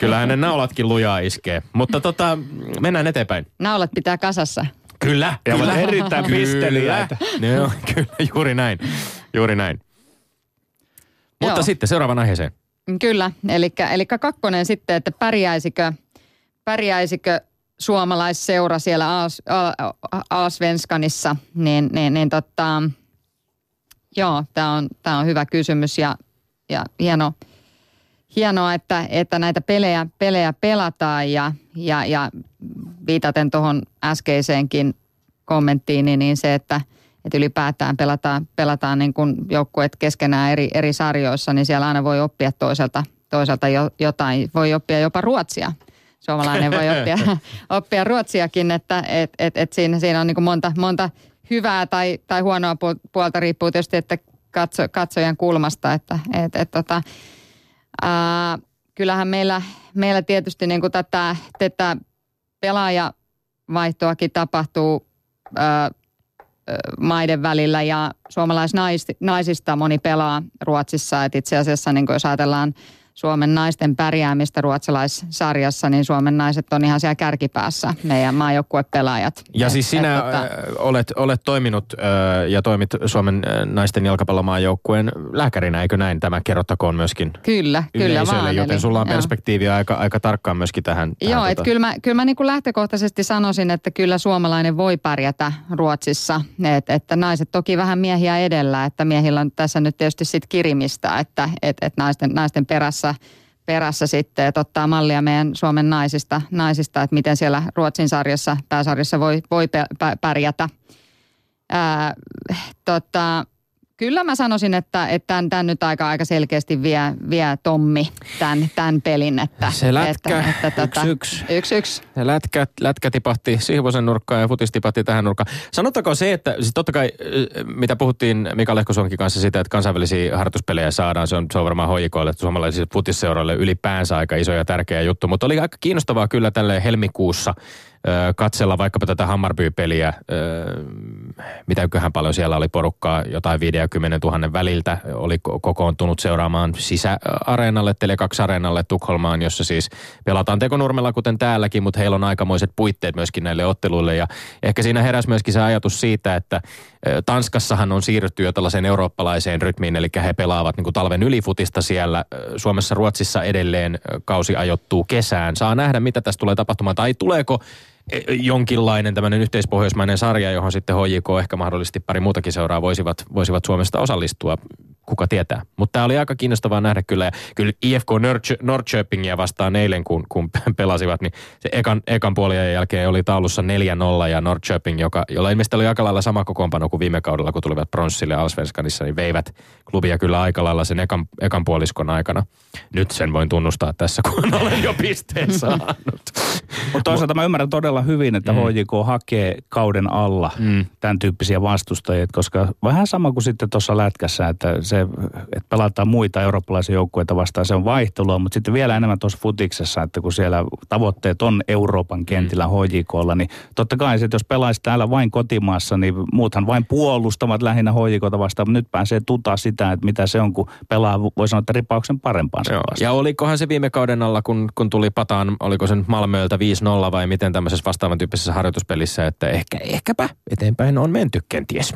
Kyllähän ne naulatkin lujaa iskee. Mutta tota, mennään eteenpäin. Naulat pitää kasassa. Kyllä, Ja kyllä. ovat erittäin pisteliäitä. Joo, kyllä, juuri näin. Juuri näin. Mutta Joo. sitten seuraavaan aiheeseen. Kyllä, eli, eli kakkonen sitten, että pärjäisikö, pärjäisikö suomalaisseura siellä Alsvenskanissa, niin, niin, niin tota, joo, tämä on, tää on hyvä kysymys ja, ja hieno, hienoa, että, että näitä pelejä, pelejä pelataan ja, ja, ja viitaten tuohon äskeiseenkin kommenttiin, niin, niin se, että, että ylipäätään pelataan, pelataan niin kuin joukkueet keskenään eri, eri sarjoissa, niin siellä aina voi oppia toiselta, toiselta jo, jotain. Voi oppia jopa ruotsia. Suomalainen voi oppia, oppia ruotsiakin, että et, et, et siinä, siinä on niin kuin monta, monta hyvää tai, tai huonoa pu- puolta, riippuu tietysti, että katso, katsojan kulmasta, että et, et, tota, ää, kyllähän meillä, meillä tietysti niin kuin tätä, tätä pelaajavaihtoakin tapahtuu ää, maiden välillä ja suomalaisnaisista moni pelaa Ruotsissa. Et itse asiassa niin jos ajatellaan Suomen naisten pärjäämistä ruotsalaissarjassa, niin Suomen naiset on ihan siellä kärkipäässä, meidän maajoukkuepelaajat. Ja Et- siis sinä et tota- äh, olet, olet toiminut äh, ja toimit Suomen naisten jalkapallomaajoukkueen lääkärinä, eikö näin? Tämä kerrottakoon myöskin Kyllä, kyllä vaan. joten Eli- sulla on joo. perspektiiviä aika, aika tarkkaan myöskin tähän. tähän Joo, että kyllä mä, kyllä mä niin kuin lähtökohtaisesti sanoisin, että kyllä suomalainen voi pärjätä Ruotsissa. Et, että naiset toki vähän miehiä edellä, että miehillä on tässä nyt tietysti sit kirimistä, että et, et naisten, naisten perässä, perässä sitten, että ottaa mallia meidän Suomen naisista, naisista että miten siellä Ruotsin sarjassa, pääsarjassa voi, voi pä- pä- pärjätä. Ää, tota, kyllä mä sanoisin, että, että tämän, tämän nyt aika, aika selkeästi vie, vie Tommi tämän, tämän pelin. Että, Se lätkä, että, että, yksi, tota, yksi. Yksi yksi. Ja Lätkä, lätkä tipahti Sihvosen nurkkaan ja futis tipahti tähän nurkkaan. Sanottako se, että siis totta kai, äh, mitä puhuttiin Mika Lehkosuonkin kanssa siitä, että kansainvälisiä harjoituspelejä saadaan, se on, se on varmaan hoikoille, että suomalaisille futisseuroille ylipäänsä aika iso ja tärkeä juttu. Mutta oli aika kiinnostavaa kyllä tälle helmikuussa ö, katsella vaikkapa tätä Hammarby-peliä, ö, mitäköhän paljon siellä oli porukkaa, jotain 50 000 väliltä, oli ko- kokoontunut seuraamaan sisäareenalle, Tele2-areenalle Tukholmaan, jossa siis pelataan tekonurmella kuten täälläkin, mutta heillä on aikamoiset puitteet myöskin näille otteluille ja ehkä siinä heräsi myöskin se ajatus siitä, että Tanskassahan on siirrytty jo tällaiseen eurooppalaiseen rytmiin, eli he pelaavat niin kuin talven ylifutista siellä. Suomessa, Ruotsissa edelleen kausi ajoittuu kesään. Saa nähdä, mitä tästä tulee tapahtumaan, tai tuleeko jonkinlainen tämmöinen yhteispohjoismainen sarja, johon sitten HJK ehkä mahdollisesti pari muutakin seuraa voisivat, voisivat Suomesta osallistua. Kuka tietää. Mutta tämä oli aika kiinnostavaa nähdä kyllä. Ja kyllä IFK Norrköpingiä vastaan eilen, kun, kun pelasivat, niin se ekan, ekan puolien jälkeen oli taulussa 4-0 ja Norrköping, joka, jolla ilmeisesti oli aika lailla sama kokoonpano kuin viime kaudella, kun tulivat pronssille Alsvenskanissa, niin veivät klubia kyllä aika lailla sen ekan, ekan puoliskon aikana. Nyt sen voin tunnustaa tässä, kun olen jo pisteen saanut. Mutta toisaalta mä ymmärrän todella hyvin, että mm. HJK hakee kauden alla mm. tämän tyyppisiä vastustajia, koska vähän sama kuin sitten tuossa lätkässä, että se, että pelataan muita eurooppalaisia joukkueita vastaan, se on vaihtelua, mutta sitten vielä enemmän tuossa futiksessa, että kun siellä tavoitteet on Euroopan kentillä mm. HJKlla, niin totta kai sitten jos pelaisi täällä vain kotimaassa, niin muuthan vain puolustavat lähinnä HJKta vastaan, mutta nyt pääsee tutaa sitä, että mitä se on, kun pelaa, voi sanoa, että ripauksen parempaan. Ja olikohan se viime kauden alla, kun, kun tuli pataan, oliko se nyt Malmööltä 5-0 vai miten tämmöisessä vastaavan tyyppisessä harjoituspelissä, että ehkä, ehkäpä eteenpäin on menty kenties.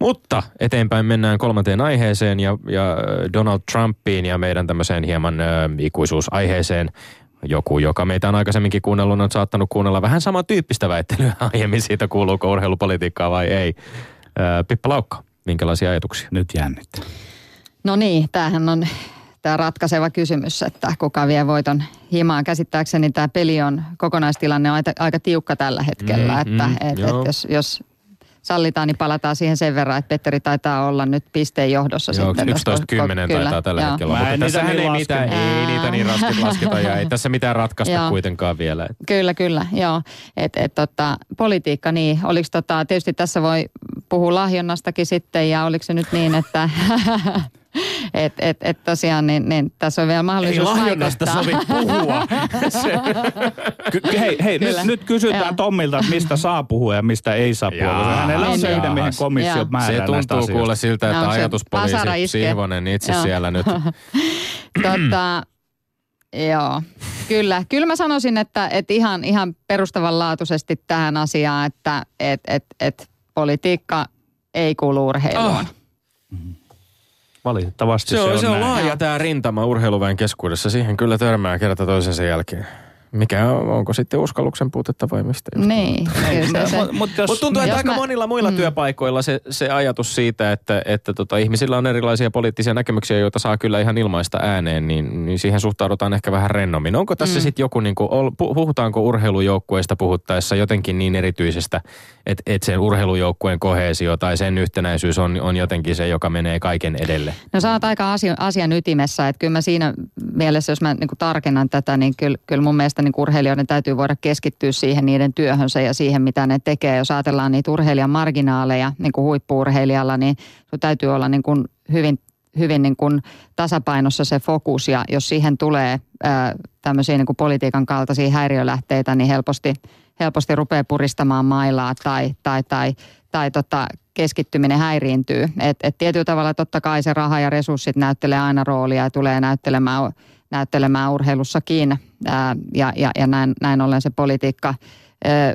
Mutta eteenpäin mennään kolmanteen aiheeseen ja, ja Donald Trumpiin ja meidän tämmöiseen hieman ö, ikuisuusaiheeseen. Joku, joka meitä on aikaisemminkin kuunnellut, on saattanut kuunnella vähän samantyyppistä väittelyä aiemmin siitä, kuuluuko urheilupolitiikkaa vai ei. Ö, Pippa Laukka, minkälaisia ajatuksia? Nyt jännittää. No niin, tämähän on tämä ratkaiseva kysymys, että kuka vie voiton himaan. Käsittääkseni tämä peli on, kokonaistilanne on aika, aika tiukka tällä hetkellä, Mm, että mm, et, et jos, jos sallitaan, niin palataan siihen sen verran, että Petteri taitaa olla nyt pisteen johdossa Joo, sitten. 11.10 Kyllä, taitaa tällä joo. hetkellä Mä olla. en Mutta niitä tässähän niin ei, mitään, ei niitä niin raskit lasketa ja ei tässä mitään ratkaista Joo. kuitenkaan vielä. Kyllä, kyllä, joo. Et, et, tota, politiikka, niin oliko tota, tietysti tässä voi puhua lahjonnastakin sitten ja oliko se nyt niin, että et, et, et tosiaan niin, niin tässä on vielä Ei mahdollisuus lahjonnasta vaikuttaa. sovi puhua. Se, Ky- hei, hei nyt, Kyllä. nyt kysytään Joo. Tommilta, että mistä saa puhua ja mistä ei saa puhua. Jaa. Hänellä on Niin, se yhden miehen komissio määrää se tuntuu kuule siltä, että se ajatuspoliisi. Sihvonen itse Joo. siellä nyt. tota, joo, kyllä. Kyllä mä sanoisin, että, että ihan, ihan perustavanlaatuisesti tähän asiaan, että et, et, et politiikka ei kuulu urheiluun. Oh. Valitettavasti Se on, se on näin. laaja tämä rintama urheiluväen keskuudessa. Siihen kyllä törmää kerta toisensa jälkeen. Mikä on, onko sitten uskalluksen puutetta vai mistä? just? Niin, kyllä se, se, Mutta mut Mutta tuntuu, että aika mä- monilla muilla Mm. työpaikoilla se, se ajatus siitä, että, että tota, ihmisillä on erilaisia poliittisia näkemyksiä, joita saa kyllä ihan ilmaista ääneen, niin, niin siihen suhtaudutaan ehkä vähän rennommin. Onko tässä Mm. sitten joku, niin kuin, puhutaanko urheilujoukkueesta puhuttaessa jotenkin niin erityisestä, että, että sen urheilujoukkueen kohesio tai sen yhtenäisyys on, on jotenkin se, joka menee kaiken edelle? No sä oot aika asia, asian ytimessä, että kyllä mä siinä mielessä, jos mä niin tarkennan tätä, niin kyllä, kyllä mun mielestä niin urheilijoiden täytyy voida keskittyä siihen niiden työhönsä ja siihen, mitä ne tekee. Jos ajatellaan niitä urheilijan marginaaleja niin kuin huippuurheilijalla, niin sun täytyy olla niin kuin hyvin, hyvin niin kuin tasapainossa se fokus ja jos siihen tulee ää, tämmöisiä niin kuin politiikan kaltaisia häiriölähteitä, niin helposti, helposti rupeaa puristamaan mailaa tai, tai, tai, tai tota, keskittyminen häiriintyy. Et, et tietyllä tavalla totta kai se raha ja resurssit näyttelee aina roolia ja tulee näyttelemään, näyttelemään urheilussakin ää, ja, ja, ja näin, näin ollen se politiikka ää,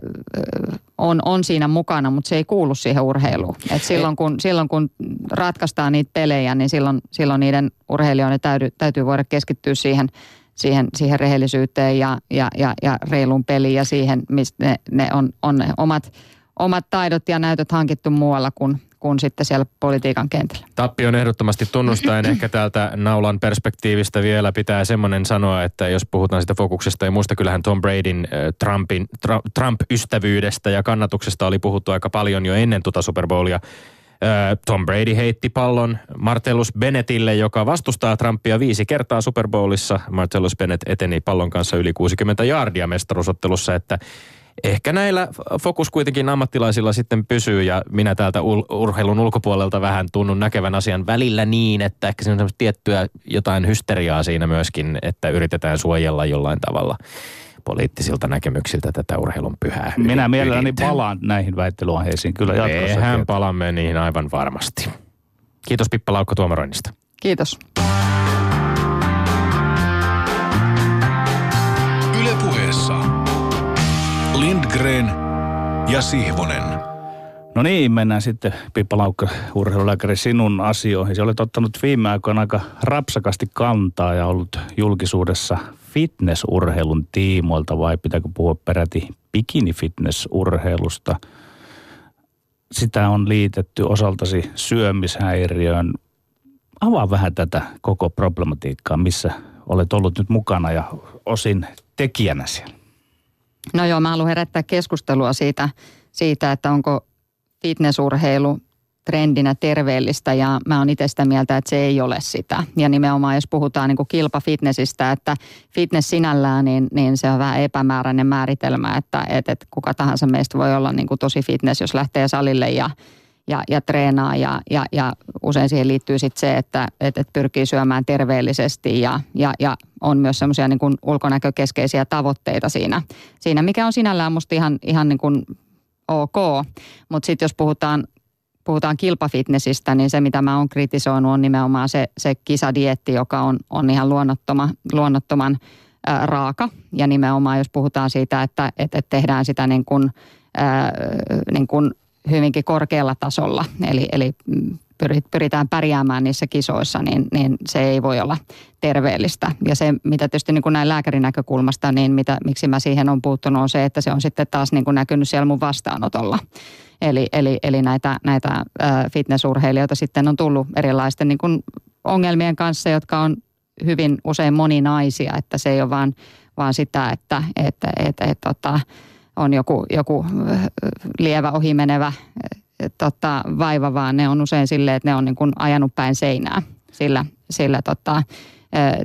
on, on siinä mukana, mutta se ei kuulu siihen urheiluun. Et silloin, kun, silloin kun ratkaistaan niitä pelejä, niin silloin, silloin niiden urheilijoiden täytyy, täytyy voida keskittyä siihen, siihen, siihen rehellisyyteen ja, ja, ja, ja reiluun peliin ja siihen, mistä ne, ne on, on ne omat, omat taidot ja näytöt hankittu muualla kuin, kuin sitten siellä politiikan kentällä. Tappion ehdottomasti tunnustaen ehkä täältä naulan perspektiivistä vielä pitää semmoinen sanoa, että jos puhutaan sitä fokuksesta ja muista, kyllähän Tom Bradyn äh, Trumpin, Trump-ystävyydestä ja kannatuksesta oli puhuttu aika paljon jo ennen tuota Super Bowlia. Äh, Tom Brady heitti pallon Martellus Bennettille, joka vastustaa Trumpia viisi kertaa Super Bowlissa. Martellus Bennett eteni pallon kanssa yli 60 jardia mestaruusottelussa, että ehkä näillä fokus kuitenkin ammattilaisilla sitten pysyy ja minä täältä ul- urheilun ulkopuolelta vähän tunnun näkevän asian välillä niin, että ehkä se on tiettyä jotain hysteriaa siinä myöskin, että yritetään suojella jollain tavalla poliittisilta näkemyksiltä tätä urheilun pyhää minä ydin- mielelläni palaan näihin väittelyaiheisiin kyllä jatkossa. Mehän palamme niihin aivan varmasti. Kiitos Pippa Laukko tuomaroinnista. Kiitos. Lindgren ja Sihvonen. No niin, mennään sitten Pippa Laukka, urheilulääkäri, sinun asioihin. Sä olet ottanut viime aikoina aika rapsakasti kantaa ja ollut julkisuudessa fitnessurheilun tiimoilta vai pitääkö puhua peräti bikini-fitnessurheilusta? Sitä on liitetty osaltasi syömishäiriöön. Avaa vähän tätä koko problematiikkaa, missä olet ollut nyt mukana ja osin tekijänä siellä. No joo, mä haluan herättää keskustelua siitä, siitä että onko fitnessurheilu trendinä terveellistä ja mä oon itse sitä mieltä, että se ei ole sitä. Ja nimenomaan jos puhutaan niin kuin kilpafitnessistä, että fitness sinällään, niin, niin se on vähän epämääräinen määritelmä, että, että, että kuka tahansa meistä voi olla niin kuin tosi fitness, jos lähtee salille ja, ja, ja treenaa ja, ja, ja usein siihen liittyy sitten se, että, että, että pyrkii syömään terveellisesti ja, ja, ja on myös semmoisia niin kuin ulkonäkökeskeisiä tavoitteita siinä, siinä, mikä on sinällään musta ihan, ihan niin kuin ok. Mutta sitten jos puhutaan, puhutaan kilpafitnessistä, niin se mitä mä oon kritisoinut on nimenomaan se, se kisadietti, joka on, on ihan luonnottoma, luonnottoman ää, raaka. Ja nimenomaan jos puhutaan siitä, että, että, että tehdään sitä niin kuin, ää, niin kuin hyvinkin korkealla tasolla, eli, eli pyri- pyritään pärjäämään niissä kisoissa, niin, niin se ei voi olla terveellistä. Ja se, mitä tietysti niin kuin näin lääkärin näkökulmasta, niin mitä, miksi mä siihen on puuttunut, on se, että se on sitten taas niin kuin näkynyt siellä mun vastaanotolla. Eli, eli, eli näitä, näitä fitnessurheilijoita sitten on tullut erilaisten niin kuin ongelmien kanssa, jotka on hyvin usein moninaisia, että se ei ole vaan, vaan sitä, että, että, että, että, että on joku, joku lievä ohimenevä tota, vaiva, vaan ne on usein silleen, että ne on niin kuin ajanut päin seinää sillä, sillä tota,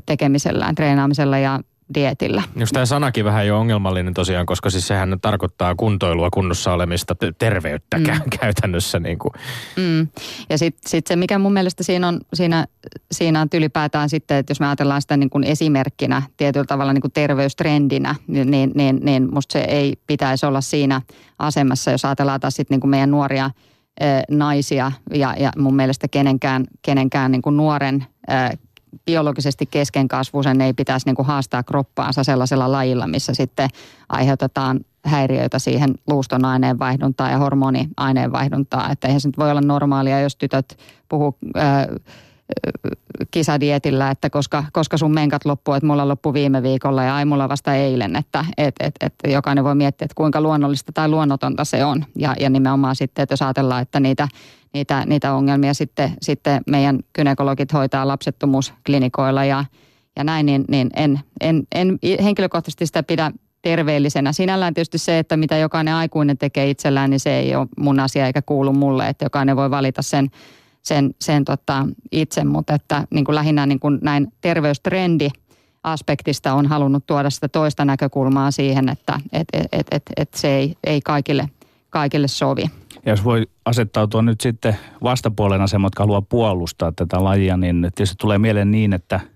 tekemisellään, treenaamisella ja dietillä. Just tämä sanakin vähän jo ongelmallinen tosiaan, koska siis sehän tarkoittaa kuntoilua, kunnossa olemista, te- terveyttä mm. käytännössä. Niin kuin. Mm. Ja sitten sit se, mikä mun mielestä siinä on, siinä, siinä on ylipäätään sitten, että jos me ajatellaan sitä niin kuin esimerkkinä tietyllä tavalla niin kuin terveystrendinä, niin, niin, niin, niin musta se ei pitäisi olla siinä asemassa, jos ajatellaan taas sitten niin kuin meidän nuoria naisia ja, ja mun mielestä kenenkään, kenenkään niin kuin nuoren biologisesti keskenkasvuisen ei pitäisi niin kuin haastaa kroppaansa sellaisella lajilla, missä sitten aiheutetaan häiriöitä siihen luuston aineenvaihduntaan ja hormoniaineenvaihduntaan. Että eihän se nyt voi olla normaalia, jos tytöt puhuu kisadietillä, että koska, koska sun menkat loppuu, että mulla loppu viime viikolla ja ai mulla vasta eilen, että et, et, et jokainen voi miettiä, että kuinka luonnollista tai luonnotonta se on. Ja, ja nimenomaan sitten, että jos ajatellaan, että niitä, niitä, niitä ongelmia sitten, sitten meidän kynekologit hoitaa lapsettomuusklinikoilla ja, ja näin, niin, niin en, en, en henkilökohtaisesti sitä pidä terveellisenä. Sinällään tietysti se, että mitä jokainen aikuinen tekee itsellään, niin se ei ole mun asia eikä kuulu mulle, että jokainen voi valita sen, sen, sen tota itse, mutta että niin kuin lähinnä niin kuin näin terveystrendi aspektista on halunnut tuoda sitä toista näkökulmaa siihen, että et, et, et, et, se ei, ei kaikille, kaikille sovi. Ja jos voi asettautua nyt sitten vastapuolen asemaan, jotka haluaa puolustaa tätä lajia, niin tietysti tulee mieleen niin, että –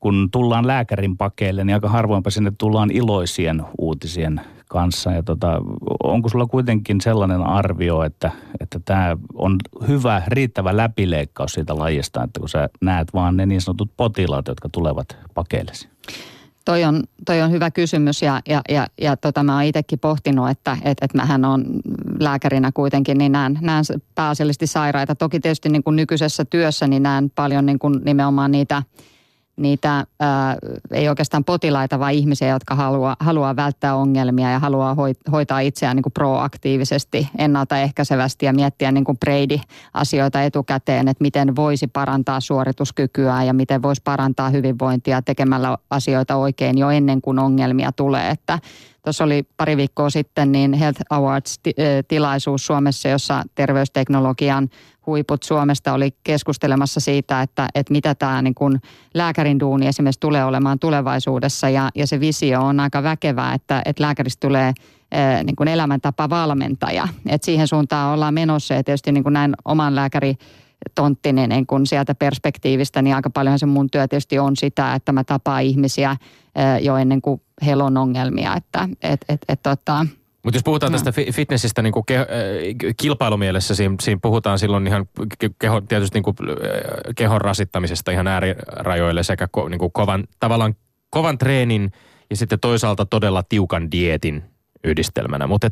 kun tullaan lääkärin pakeille, niin aika harvoinpa sinne tullaan iloisien uutisien kanssa. Ja tota, onko sulla kuitenkin sellainen arvio, että, että tämä on hyvä, riittävä läpileikkaus siitä lajista, että kun sä näet vaan ne niin sanotut potilaat, jotka tulevat pakeillesi? Toi on, toi on hyvä kysymys ja, ja, ja, ja tota, mä oon itsekin pohtinut, että et, et mähän on lääkärinä kuitenkin, niin näen, näen pääasiallisesti sairaita. Toki tietysti niin kuin nykyisessä työssä niin näen paljon niin kuin nimenomaan niitä – niitä ää, ei oikeastaan potilaita, vaan ihmisiä, jotka haluaa, haluaa välttää ongelmia ja haluaa hoitaa itseään niin kuin proaktiivisesti, ennaltaehkäisevästi ja miettiä niin kuin Brady-asioita etukäteen, että miten voisi parantaa suorituskykyä ja miten voisi parantaa hyvinvointia tekemällä asioita oikein jo ennen kuin ongelmia tulee. Että Tuossa oli pari viikkoa sitten niin Health Awards-tilaisuus Suomessa, jossa terveysteknologian huiput Suomesta oli keskustelemassa siitä, että, että mitä tämä niin kuin lääkärin duuni esimerkiksi tulee olemaan tulevaisuudessa. Ja, ja se visio on aika väkevää, että, että lääkäristä tulee niin kuin elämäntapa valmentaja. Et siihen suuntaan ollaan menossa ja tietysti niin kuin näin oman lääkäri tonttinen niin kun sieltä perspektiivistä, niin aika paljon se mun työ tietysti on sitä, että mä tapaan ihmisiä jo ennen kuin heillä on ongelmia. Että et, et, et, tota, mutta jos puhutaan no. tästä fitnessistä niin keho, kilpailumielessä, siinä, siinä puhutaan silloin ihan keho, tietysti niin kuin kehon rasittamisesta ihan äärirajoille sekä ko, niin kuin kovan, tavallaan kovan treenin ja sitten toisaalta todella tiukan dietin yhdistelmänä. Mutta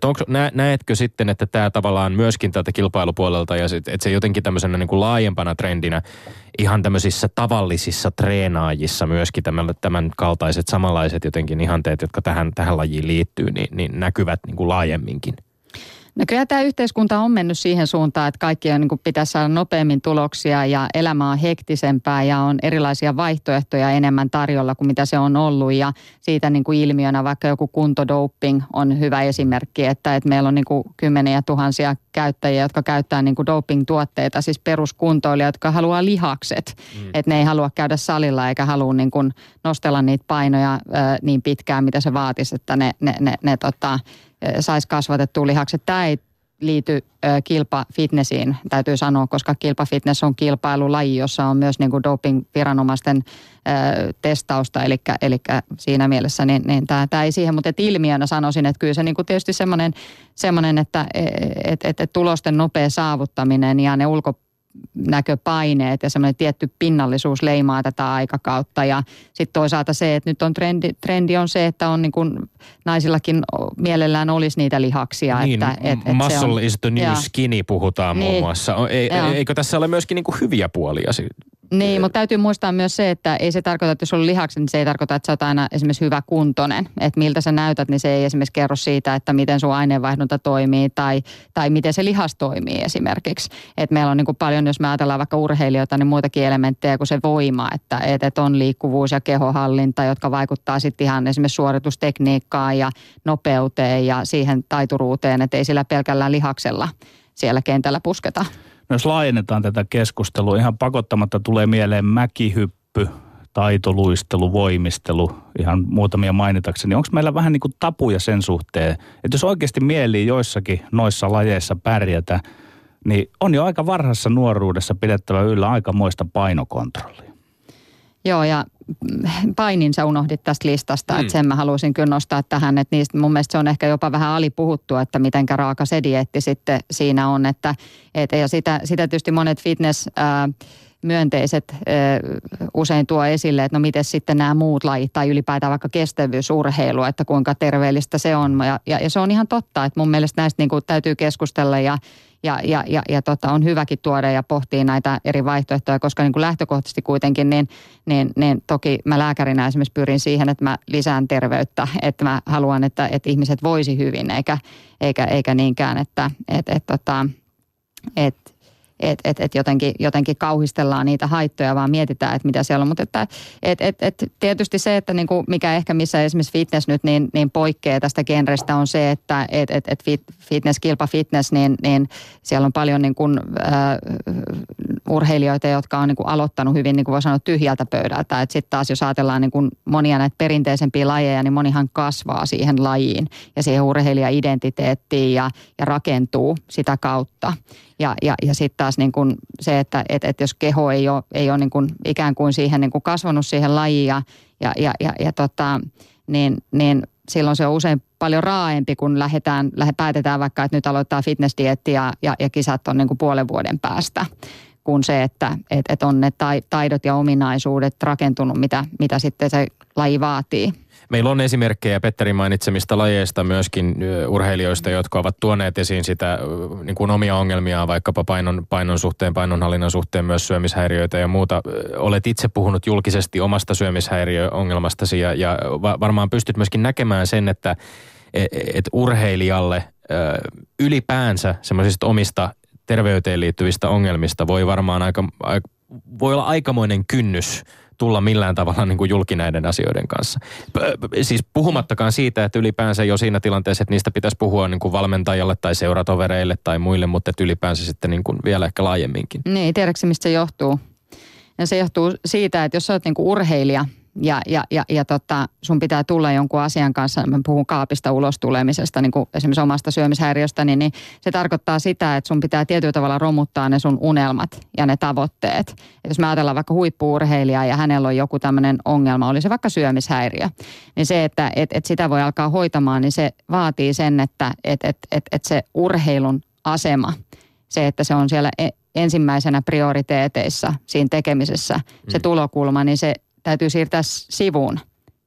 näetkö sitten, että tämä tavallaan myöskin tältä kilpailupuolelta ja sit, että se jotenkin tämmöisenä niin kuin laajempana trendinä ihan tämmöisissä tavallisissa treenaajissa myöskin tämän, tämän kaltaiset samanlaiset jotenkin ihanteet, jotka tähän, tähän lajiin liittyy, niin, niin näkyvät niin kuin laajemminkin? No kyllä tämä yhteiskunta on mennyt siihen suuntaan, että kaikki on, niin pitäisi saada nopeammin tuloksia ja elämä on hektisempää ja on erilaisia vaihtoehtoja enemmän tarjolla kuin mitä se on ollut. Ja siitä niin kuin ilmiönä vaikka joku kuntodoping on hyvä esimerkki, että, että meillä on niin kuin kymmeniä tuhansia käyttäjiä, jotka käyttää niin kuin doping-tuotteita, siis peruskuntoilijoita, jotka haluaa lihakset. Mm. Että ne ei halua käydä salilla eikä halua niin kuin nostella niitä painoja ö, niin pitkään, mitä se vaatisi, että ne, ne, ne, ne tota, saisi kasvatettua lihakset. Tämä ei liity kilpafitnessiin, täytyy sanoa, koska kilpafitness on kilpailulaji, jossa on myös niin kuin doping-viranomaisten testausta, eli, eli siinä mielessä niin, niin tämä, tämä ei siihen, mutta ilmiönä sanoisin, että kyllä se niin kuin tietysti semmoinen, semmoinen että et, et, et tulosten nopea saavuttaminen ja ne ulko näköpaineet ja semmoinen tietty pinnallisuus leimaa tätä aikakautta. Ja sitten toisaalta se, että nyt on trendi, trendi on se, että on niin kuin naisillakin mielellään olisi niitä lihaksia. Niin, että, et, et muscle se on, is the new ja, skinny puhutaan niin, muun muassa. Ei, eikö tässä ole myöskin niin kuin hyviä puolia niin, mutta täytyy muistaa myös se, että ei se tarkoita, että jos on lihakset, niin se ei tarkoita, että sä oot aina esimerkiksi hyvä kuntoinen. Että miltä sä näytät, niin se ei esimerkiksi kerro siitä, että miten sun aineenvaihdunta toimii tai, tai miten se lihas toimii esimerkiksi. Että meillä on niin kuin paljon, jos me ajatellaan vaikka urheilijoita, niin muitakin elementtejä kuin se voima, että, että on liikkuvuus ja kehohallinta, jotka vaikuttaa sitten ihan esimerkiksi suoritustekniikkaan ja nopeuteen ja siihen taituruuteen, että ei sillä pelkällä lihaksella siellä kentällä pusketa. Jos laajennetaan tätä keskustelua, ihan pakottamatta tulee mieleen mäkihyppy, taitoluistelu, voimistelu, ihan muutamia mainitakseni. Onko meillä vähän niin kuin tapuja sen suhteen, että jos oikeasti mieli joissakin noissa lajeissa pärjätä, niin on jo aika varhaisessa nuoruudessa pidettävä yllä aikamoista painokontrollia. Joo, ja painin sä unohdit tästä listasta, mm. että sen mä haluaisin kyllä nostaa tähän, että niistä mun mielestä se on ehkä jopa vähän alipuhuttu, että mitenkä raaka se dietti sitten siinä on, että et, ja sitä, sitä tietysti monet fitness ää, myönteiset usein tuo esille, että no miten sitten nämä muut lajit tai ylipäätään vaikka kestävyysurheilu, että kuinka terveellistä se on. Ja, ja, ja se on ihan totta, että mun mielestä näistä niin kuin täytyy keskustella ja ja, ja, ja, ja tota, on hyväkin tuoda ja pohtia näitä eri vaihtoehtoja, koska niin kuin lähtökohtaisesti kuitenkin, niin, niin, niin toki mä lääkärinä esimerkiksi pyrin siihen, että mä lisään terveyttä, että mä haluan, että, että ihmiset voisi hyvin, eikä, eikä, eikä niinkään, että et, et, tota, et, että et, et jotenkin, jotenkin kauhistellaan niitä haittoja, vaan mietitään, että mitä siellä on. Mutta että, et, et, et tietysti se, että niinku, mikä ehkä missä esimerkiksi fitness nyt niin, niin poikkeaa tästä genrestä on se, että et, et, et fit, fitness, kilpa fitness, niin, niin siellä on paljon niin äh, urheilijoita, jotka on niin aloittanut hyvin, niin kuin voi sanoa, tyhjältä pöydältä. Sitten taas jos ajatellaan niin monia näitä perinteisempiä lajeja, niin monihan kasvaa siihen lajiin ja siihen urheilija-identiteettiin ja, ja rakentuu sitä kautta. Ja, ja, ja sitten taas niin kuin se, että et, et jos keho ei ole, ei ole niin kuin ikään kuin siihen niin kuin kasvanut siihen lajiin ja, ja, ja, ja, ja tota, niin, niin silloin se on usein paljon raaempi, kun lähdetään, lähe, päätetään vaikka, että nyt aloittaa fitnessdietti ja, ja, ja kisat on niin kuin puolen vuoden päästä kuin se, että et, et on ne taidot ja ominaisuudet rakentunut, mitä, mitä sitten se laji vaatii. Meillä on esimerkkejä Petterin mainitsemista lajeista myöskin urheilijoista, jotka ovat tuoneet esiin sitä niin kuin omia ongelmia vaikkapa painon, painon suhteen, painonhallinnan suhteen, myös syömishäiriöitä ja muuta. Olet itse puhunut julkisesti omasta syömishäiriöongelmastasi ja, ja varmaan pystyt myöskin näkemään sen, että et, et urheilijalle ylipäänsä semmoisista omista terveyteen liittyvistä ongelmista voi varmaan aika, aika voi olla aikamoinen kynnys tulla millään tavalla niin kuin julki näiden asioiden kanssa. Siis puhumattakaan siitä, että ylipäänsä jo siinä tilanteessa, että niistä pitäisi puhua niin kuin valmentajalle tai seuratovereille tai muille, mutta että ylipäänsä sitten niin kuin vielä ehkä laajemminkin. Niin, tiedätkö mistä se johtuu? Ja se johtuu siitä, että jos oot niin kuin urheilija – ja, ja, ja, ja tota, sun pitää tulla jonkun asian kanssa, mä puhun kaapista ulos tulemisesta, niin kuin esimerkiksi omasta syömishäiriöstä, niin, niin se tarkoittaa sitä, että sun pitää tietyllä tavalla romuttaa ne sun unelmat ja ne tavoitteet. Et jos me ajatellaan vaikka huippuurheilijaa ja hänellä on joku tämmöinen ongelma, oli se vaikka syömishäiriö, niin se, että et, et sitä voi alkaa hoitamaan, niin se vaatii sen, että et, et, et, et se urheilun asema, se, että se on siellä e, ensimmäisenä prioriteeteissa siinä tekemisessä, se mm. tulokulma, niin se täytyy siirtää sivuun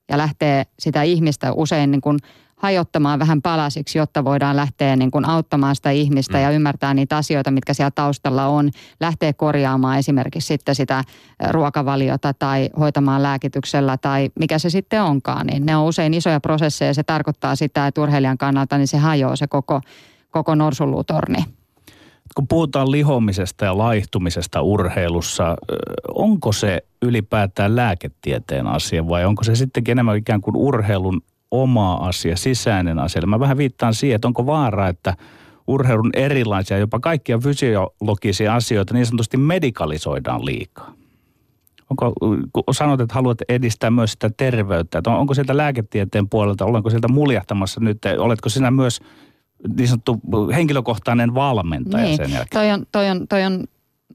ja lähteä sitä ihmistä usein niin kuin hajottamaan vähän palasiksi, jotta voidaan lähteä niin kuin auttamaan sitä ihmistä mm. ja ymmärtää niitä asioita, mitkä siellä taustalla on. Lähteä korjaamaan esimerkiksi sitten sitä ruokavaliota tai hoitamaan lääkityksellä tai mikä se sitten onkaan. Niin ne on usein isoja prosesseja. Se tarkoittaa sitä, että urheilijan kannalta niin se hajoaa se koko, koko norsunluutorni kun puhutaan lihomisesta ja laihtumisesta urheilussa, onko se ylipäätään lääketieteen asia vai onko se sittenkin enemmän ikään kuin urheilun oma asia, sisäinen asia? Mä vähän viittaan siihen, että onko vaara, että urheilun erilaisia, jopa kaikkia fysiologisia asioita niin sanotusti medikalisoidaan liikaa? Onko, kun sanot, että haluat edistää myös sitä terveyttä, että onko sieltä lääketieteen puolelta, olenko sieltä muljahtamassa nyt, oletko sinä myös niin sanottu henkilökohtainen valmentaja niin. sen jälkeen. Toi on, toi on, toi on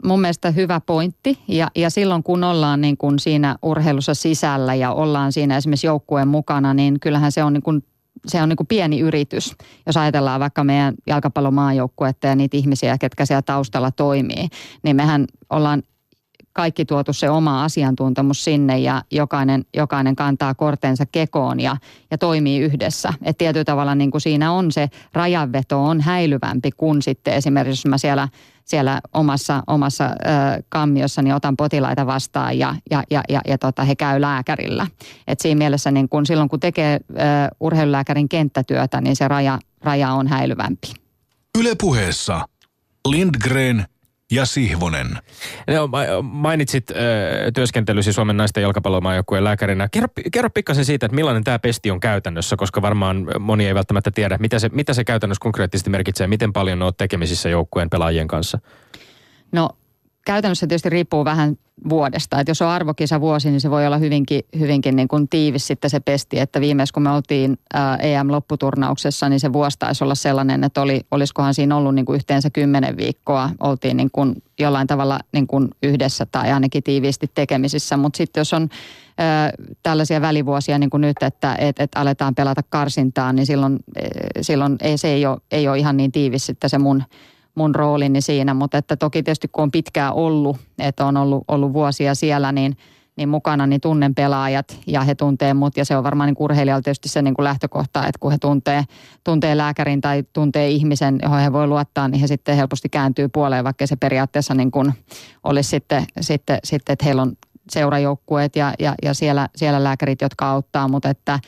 mun mielestä hyvä pointti ja, ja silloin kun ollaan niin kuin siinä urheilussa sisällä ja ollaan siinä esimerkiksi joukkueen mukana, niin kyllähän se on niin kuin se on niin kuin pieni yritys, jos ajatellaan vaikka meidän jalkapallomaajoukkuetta ja niitä ihmisiä, ketkä siellä taustalla toimii, niin mehän ollaan kaikki tuotu se oma asiantuntemus sinne ja jokainen, jokainen kantaa kortensa kekoon ja, ja toimii yhdessä. Et tietyllä tavalla niin kuin siinä on se rajanveto on häilyvämpi kuin sitten esimerkiksi jos mä siellä, siellä omassa, omassa ö, kammiossa niin otan potilaita vastaan ja, ja, ja, ja, ja tota, he käy lääkärillä. Et siinä mielessä niin kun, silloin kun tekee ö, urheilulääkärin kenttätyötä, niin se raja, raja on häilyvämpi. Ylepuheessa Lindgren – ja Sihvonen. No, mainitsit äh, työskentelysi Suomen naisten jalkapallomaajoukkueen lääkärinä. Kerro, kerro pikkasen siitä, että millainen tämä pesti on käytännössä, koska varmaan moni ei välttämättä tiedä, mitä se, mitä se käytännössä konkreettisesti merkitsee, miten paljon olet tekemisissä joukkueen pelaajien kanssa. No käytännössä tietysti riippuu vähän vuodesta. Että jos on arvokisa vuosi, niin se voi olla hyvinkin, hyvinkin niin kuin tiivis sitten se pesti. Että viimeis kun me oltiin EM-lopputurnauksessa, niin se vuosi taisi olla sellainen, että oli, olisikohan siinä ollut niin kuin yhteensä kymmenen viikkoa. Oltiin niin kuin jollain tavalla niin kuin yhdessä tai ainakin tiiviisti tekemisissä. Mutta sitten jos on tällaisia välivuosia niin kuin nyt, että et, et aletaan pelata karsintaa, niin silloin, silloin ei, se ei ole, ei ole ihan niin tiivis sitten se mun mun roolini siinä. Mutta että toki tietysti kun on pitkään ollut, että on ollut, ollut vuosia siellä, niin, niin mukana niin tunnen pelaajat ja he tuntee mut. Ja se on varmaan niin urheilijalla tietysti se niin kuin lähtökohta, että kun he tuntee, tuntee lääkärin tai tuntee ihmisen, johon he voi luottaa, niin he sitten helposti kääntyy puoleen, vaikka se periaatteessa niin kuin olisi sitten, sitten, sitten että heillä on seurajoukkueet ja, ja, ja siellä, siellä lääkärit, jotka auttaa, mutta että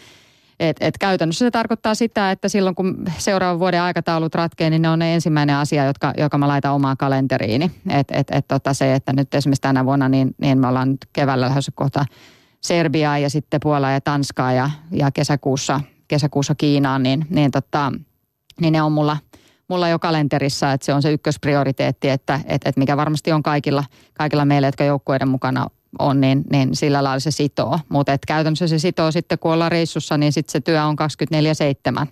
et, et käytännössä se tarkoittaa sitä, että silloin kun seuraavan vuoden aikataulut ratkee, niin ne on ne ensimmäinen asia, jotka, joka mä laitan omaan kalenteriini. Et, et, et tota se, että nyt esimerkiksi tänä vuonna, niin, niin me ollaan nyt keväällä lähdössä kohta Serbiaa ja sitten Puolaa ja Tanskaa ja, ja kesäkuussa, kesäkuussa Kiinaan, niin, niin, tota, niin ne on mulla, mulla jo kalenterissa, että se on se ykkösprioriteetti, että, että, että mikä varmasti on kaikilla, kaikilla meillä, jotka joukkueiden mukana on, niin, niin sillä lailla se sitoo. Mutta et käytännössä se sitoo sitten, kun ollaan reissussa, niin sitten se työ on 24-7.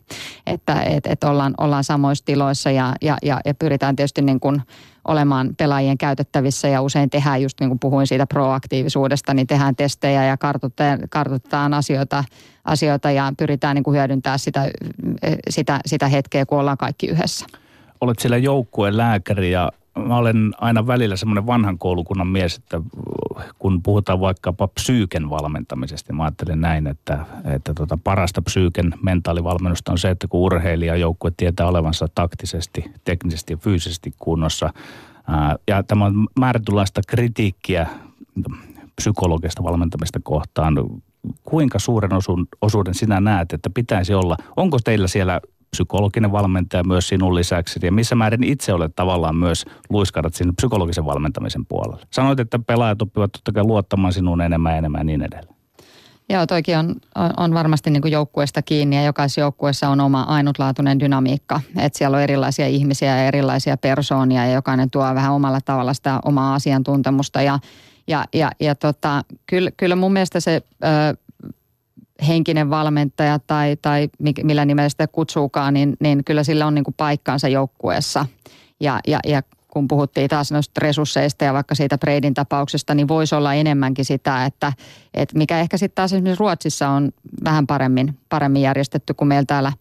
Että et, et ollaan, ollaan samoissa tiloissa ja, ja, ja, ja pyritään tietysti niin kuin olemaan pelaajien käytettävissä ja usein tehdään just niin kuin puhuin siitä proaktiivisuudesta, niin tehdään testejä ja kartoitetaan, kartoitetaan asioita, asioita ja pyritään niin kuin hyödyntämään sitä, sitä, sitä hetkeä, kun ollaan kaikki yhdessä. Olet siellä joukkueen lääkäri ja mä olen aina välillä semmoinen vanhan koulukunnan mies, että kun puhutaan vaikkapa psyyken valmentamisesta, niin mä ajattelen näin, että, että tota parasta psyyken mentaalivalmennusta on se, että kun urheilija joukkue tietää olevansa taktisesti, teknisesti ja fyysisesti kunnossa, ja tämä on määrätynlaista kritiikkiä psykologista valmentamista kohtaan. Kuinka suuren osuuden sinä näet, että pitäisi olla? Onko teillä siellä psykologinen valmentaja myös sinun lisäksi ja missä määrin itse olet tavallaan myös luiskaudat sinne psykologisen valmentamisen puolelle. Sanoit, että pelaajat oppivat totta kai luottamaan sinuun enemmän ja enemmän ja niin edelleen. Joo, toikin on, on varmasti niin joukkueesta kiinni ja jokaisessa joukkueessa on oma ainutlaatuinen dynamiikka. Että siellä on erilaisia ihmisiä ja erilaisia persoonia ja jokainen tuo vähän omalla tavalla sitä omaa asiantuntemusta. Ja, ja, ja, ja tota, kyllä, kyllä mun mielestä se ö, henkinen valmentaja tai, tai millä nimellä sitä kutsuukaan, niin, niin kyllä sillä on niin kuin paikkaansa joukkueessa. Ja, ja, ja kun puhuttiin taas noista resursseista ja vaikka siitä Breidin tapauksesta, niin voisi olla enemmänkin sitä, että, että mikä ehkä sitten taas esimerkiksi Ruotsissa on vähän paremmin, paremmin järjestetty kuin meillä täällä,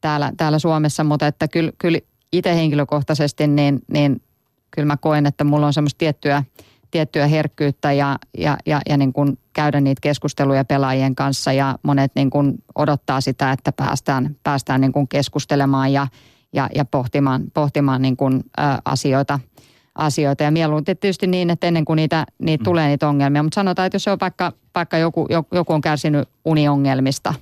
täällä, täällä Suomessa, mutta että kyllä, kyllä itse henkilökohtaisesti, niin, niin kyllä mä koen, että mulla on semmoista tiettyä – tiettyä herkkyyttä ja, ja, ja, ja niin kuin käydä niitä keskusteluja pelaajien kanssa ja monet niin kuin odottaa sitä, että päästään, päästään niin kuin keskustelemaan ja, ja, ja pohtimaan, pohtimaan niin kuin, ä, asioita, asioita. Ja mieluummin tietysti niin, että ennen kuin niitä, niitä mm. tulee niitä ongelmia, mutta sanotaan, että jos se on vaikka, vaikka joku, joku on kärsinyt uniongelmista,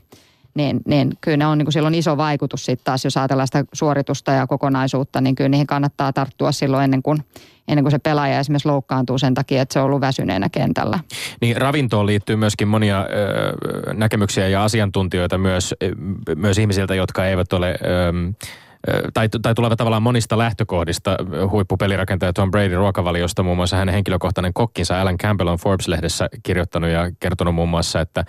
niin, niin kyllä ne on niin kuin silloin iso vaikutus sitten taas, jos ajatellaan sitä suoritusta ja kokonaisuutta, niin kyllä niihin kannattaa tarttua silloin ennen kuin, ennen kuin se pelaaja esimerkiksi loukkaantuu sen takia, että se on ollut väsyneenä kentällä. Niin ravintoon liittyy myöskin monia ö, näkemyksiä ja asiantuntijoita myös, myös ihmisiltä, jotka eivät ole... Ö, tai, tai tulevat tavallaan monista lähtökohdista. Huippupelirakentaja Tom Brady ruokavaliosta muun muassa hänen henkilökohtainen kokkinsa Alan Campbell on Forbes-lehdessä kirjoittanut ja kertonut muun muassa, että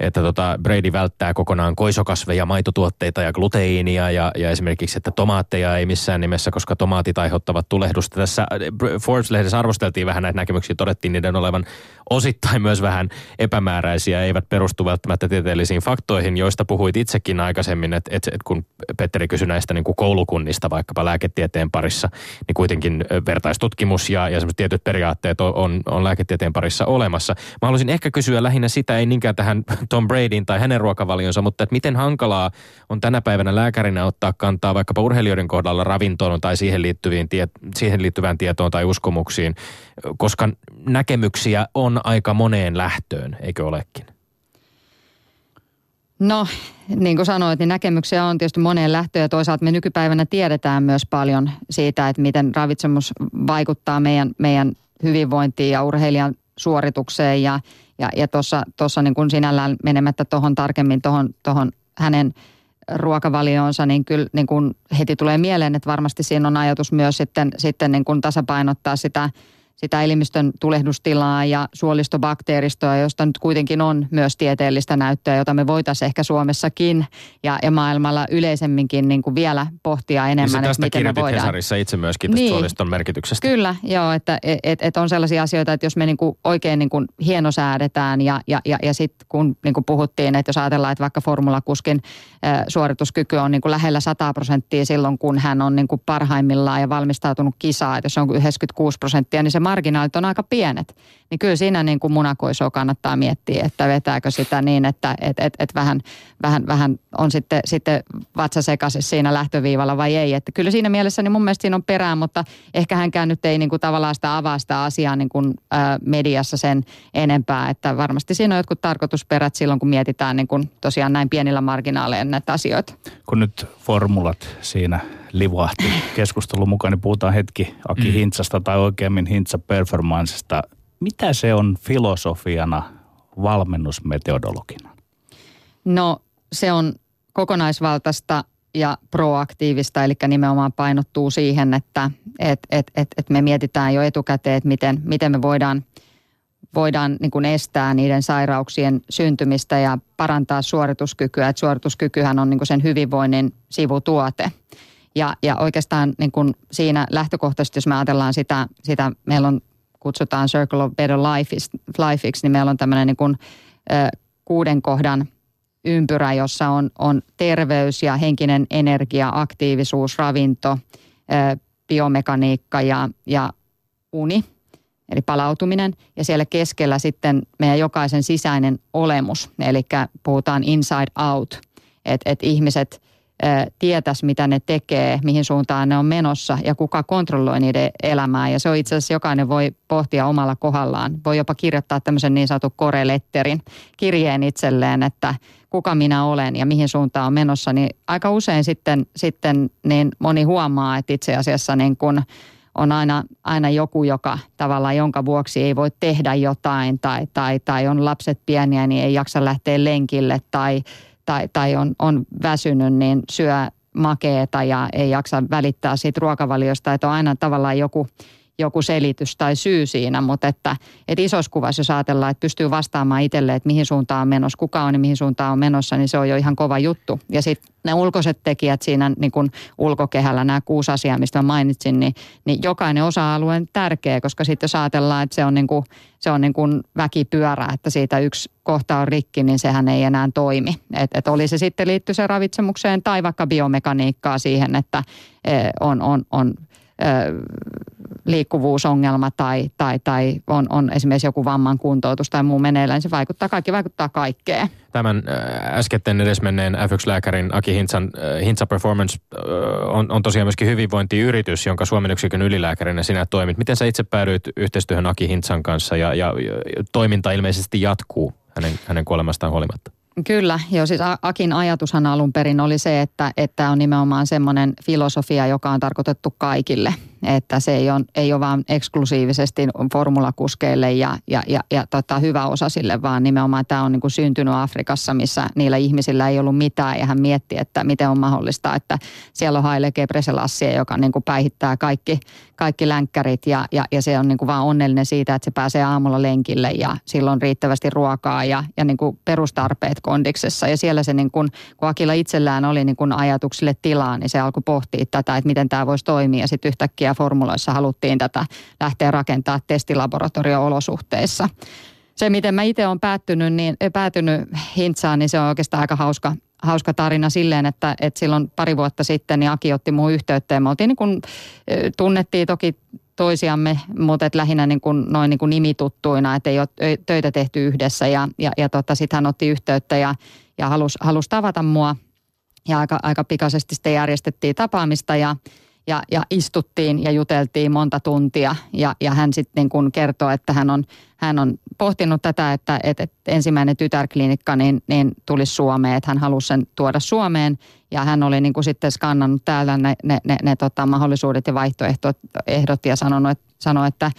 että tota Brady välttää kokonaan koisokasveja, maitotuotteita ja gluteiinia ja, ja esimerkiksi, että tomaatteja ei missään nimessä, koska tomaatit aiheuttavat tulehdusta. Tässä Forbes-lehdessä arvosteltiin vähän näitä näkemyksiä, todettiin niiden olevan osittain myös vähän epämääräisiä, eivät perustu välttämättä tieteellisiin faktoihin, joista puhuit itsekin aikaisemmin, että, että, että kun Petteri kysyi näistä niin kuin koulukunnista vaikkapa lääketieteen parissa, niin kuitenkin vertaistutkimus ja, ja tietyt periaatteet on, on, on lääketieteen parissa olemassa. Mä haluaisin ehkä kysyä lähinnä sitä, ei niinkään tähän Tom Bradyn tai hänen ruokavalionsa, mutta että miten hankalaa on tänä päivänä lääkärinä ottaa kantaa vaikkapa urheilijoiden kohdalla ravintoon tai siihen, liittyviin, siihen liittyvään tietoon tai uskomuksiin, koska näkemyksiä on aika moneen lähtöön, eikö olekin? No, niin kuin sanoit, niin näkemyksiä on tietysti moneen lähtöön ja toisaalta me nykypäivänä tiedetään myös paljon siitä, että miten ravitsemus vaikuttaa meidän, meidän hyvinvointiin ja urheilijan suoritukseen ja, ja, ja tuossa niin kuin sinällään menemättä tuohon tarkemmin tuohon tohon hänen ruokavalioonsa, niin kyllä niin kuin heti tulee mieleen, että varmasti siinä on ajatus myös sitten, sitten niin kuin tasapainottaa sitä, sitä elimistön tulehdustilaa ja suolistobakteeristoa, josta nyt kuitenkin on myös tieteellistä näyttöä, jota me voitaisiin ehkä Suomessakin ja, ja maailmalla yleisemminkin niin kuin vielä pohtia enemmän, että miten me voidaan. Hesarissa itse myöskin tästä niin, suoliston merkityksestä. Kyllä, joo, että et, et on sellaisia asioita, että jos me niin kuin oikein niin kuin hienosäädetään ja, ja, ja, ja sitten kun niin kuin puhuttiin, että jos ajatellaan, että vaikka formulakuskin suorituskyky on niin kuin lähellä 100 prosenttia silloin, kun hän on niin kuin parhaimmillaan ja valmistautunut kisaa, että jos on 96 prosenttia, niin se marginaalit on aika pienet. Niin kyllä siinä niin kuin munakoisoa kannattaa miettiä, että vetääkö sitä niin, että et, et, et vähän, vähän, vähän on sitten, sitten vatsa sekaisin siinä lähtöviivalla vai ei. Että kyllä siinä mielessä niin mun mielestä siinä on perää, mutta ehkä hänkään nyt ei niin kuin tavallaan sitä avaa sitä asiaa niin kuin, mediassa sen enempää. Että varmasti siinä on jotkut tarkoitusperät silloin, kun mietitään niin kuin tosiaan näin pienillä marginaaleilla näitä asioita. Kun nyt formulat siinä livahti keskustelun mukaan, niin puhutaan hetki Aki mm. Hintsasta tai oikeammin Hintsa performansista. Mitä se on filosofiana, valmennusmetodologina? No se on kokonaisvaltaista ja proaktiivista, eli nimenomaan painottuu siihen, että et, et, et, et me mietitään jo etukäteen, että miten, miten me voidaan, voidaan niin kuin estää niiden sairauksien syntymistä ja parantaa suorituskykyä. Et suorituskykyhän on niin kuin sen hyvinvoinnin sivutuote. Ja, ja oikeastaan niin kuin siinä lähtökohtaisesti, jos me ajatellaan sitä, sitä meillä on, kutsutaan Circle of Better Lifeiksi, niin meillä on tämmöinen niin kuin, kuuden kohdan ympyrä, jossa on, on terveys ja henkinen energia, aktiivisuus, ravinto, biomekaniikka ja, ja uni, eli palautuminen. Ja siellä keskellä sitten meidän jokaisen sisäinen olemus, eli puhutaan inside out, että et ihmiset – tietäisi, mitä ne tekee, mihin suuntaan ne on menossa ja kuka kontrolloi niiden elämää. Ja se on itse asiassa jokainen voi pohtia omalla kohdallaan. Voi jopa kirjoittaa tämmöisen niin sanotun koreletterin kirjeen itselleen, että kuka minä olen ja mihin suuntaan on menossa. Niin aika usein sitten, sitten niin moni huomaa, että itse asiassa niin kun on aina, aina joku, joka tavallaan jonka vuoksi ei voi tehdä jotain tai, tai, tai on lapset pieniä, niin ei jaksa lähteä lenkille tai – tai, tai on, on väsynyt, niin syö makeeta ja ei jaksa välittää siitä ruokavaliosta, että on aina tavallaan joku, joku selitys tai syy siinä, mutta että, että isossa kuvassa jos ajatellaan, että pystyy vastaamaan itselle, että mihin suuntaan on menossa, kuka on ja mihin suuntaan on menossa, niin se on jo ihan kova juttu. Ja sitten ne ulkoiset tekijät siinä niin kuin ulkokehällä, nämä kuusi asiaa, mistä mä mainitsin, niin, niin jokainen osa-alue on tärkeä, koska sitten jos ajatellaan, että se on, niin kuin, se on niin kuin väkipyörä, että siitä yksi kohta on rikki, niin sehän ei enää toimi. Että et oli se sitten liittyy se ravitsemukseen tai vaikka biomekaniikkaa siihen, että eh, on, on, on liikkuvuusongelma tai, tai, tai on, on esimerkiksi joku vamman kuntoutus tai muu meneillään, niin se vaikuttaa, kaikki vaikuttaa kaikkeen. Tämän äskettäin edesmenneen F1-lääkärin Aki Hintsan, Hintsa Performance on, on tosiaan myöskin hyvinvointiyritys, jonka Suomen yksikön ylilääkärinä sinä toimit. Miten sä itse päädyit yhteistyöhön Aki Hintsan kanssa ja, ja toiminta ilmeisesti jatkuu hänen, hänen kuolemastaan huolimatta? Kyllä, joo siis Akin ajatushan alun perin oli se, että, että on nimenomaan semmoinen filosofia, joka on tarkoitettu kaikille. Että se ei ole, ei ole vaan eksklusiivisesti formulakuskeille ja, ja, ja, ja tota, hyvä osa sille, vaan nimenomaan tämä on niin kuin syntynyt Afrikassa, missä niillä ihmisillä ei ollut mitään. Ja hän mietti, että miten on mahdollista, että siellä on Haile Gebrselassie, joka niin kuin päihittää kaikki, kaikki länkkärit ja, ja, ja se on niin kuin vaan onnellinen siitä, että se pääsee aamulla lenkille ja silloin riittävästi ruokaa ja, ja niin kuin perustarpeet kondiksessa. Ja siellä se niin kuin, kun Akilla itsellään oli niin kuin ajatuksille tilaa, niin se alkoi pohtia tätä, että miten tämä voisi toimia. Sitten yhtäkkiä formuloissa haluttiin tätä lähteä rakentaa testilaboratorio-olosuhteissa. Se, miten mä itse olen päättynyt, niin, päätynyt Hintsaan, niin se on oikeastaan aika hauska, hauska tarina silleen, että, että silloin pari vuotta sitten niin Aki otti muun yhteyttä ja me oltiin niin kuin, tunnettiin toki toisiamme, mutta et lähinnä niin kuin, noin niin kuin nimituttuina, että ei ole töitä tehty yhdessä ja, ja, ja tota, sitten hän otti yhteyttä ja, ja halusi halus tavata mua. Ja aika, aika pikaisesti sitten järjestettiin tapaamista ja, ja, ja istuttiin ja juteltiin monta tuntia. Ja, ja hän sitten niin kuin kertoo, että hän on, hän on pohtinut tätä, että, että, että ensimmäinen tytärklinikka niin, niin tulisi Suomeen, että hän halusi sen tuoda Suomeen. Ja hän oli niin kuin sitten skannannut täällä ne, ne, ne, ne tota, mahdollisuudet ja vaihtoehdot ehdot ja sanonut, että, sanoi, että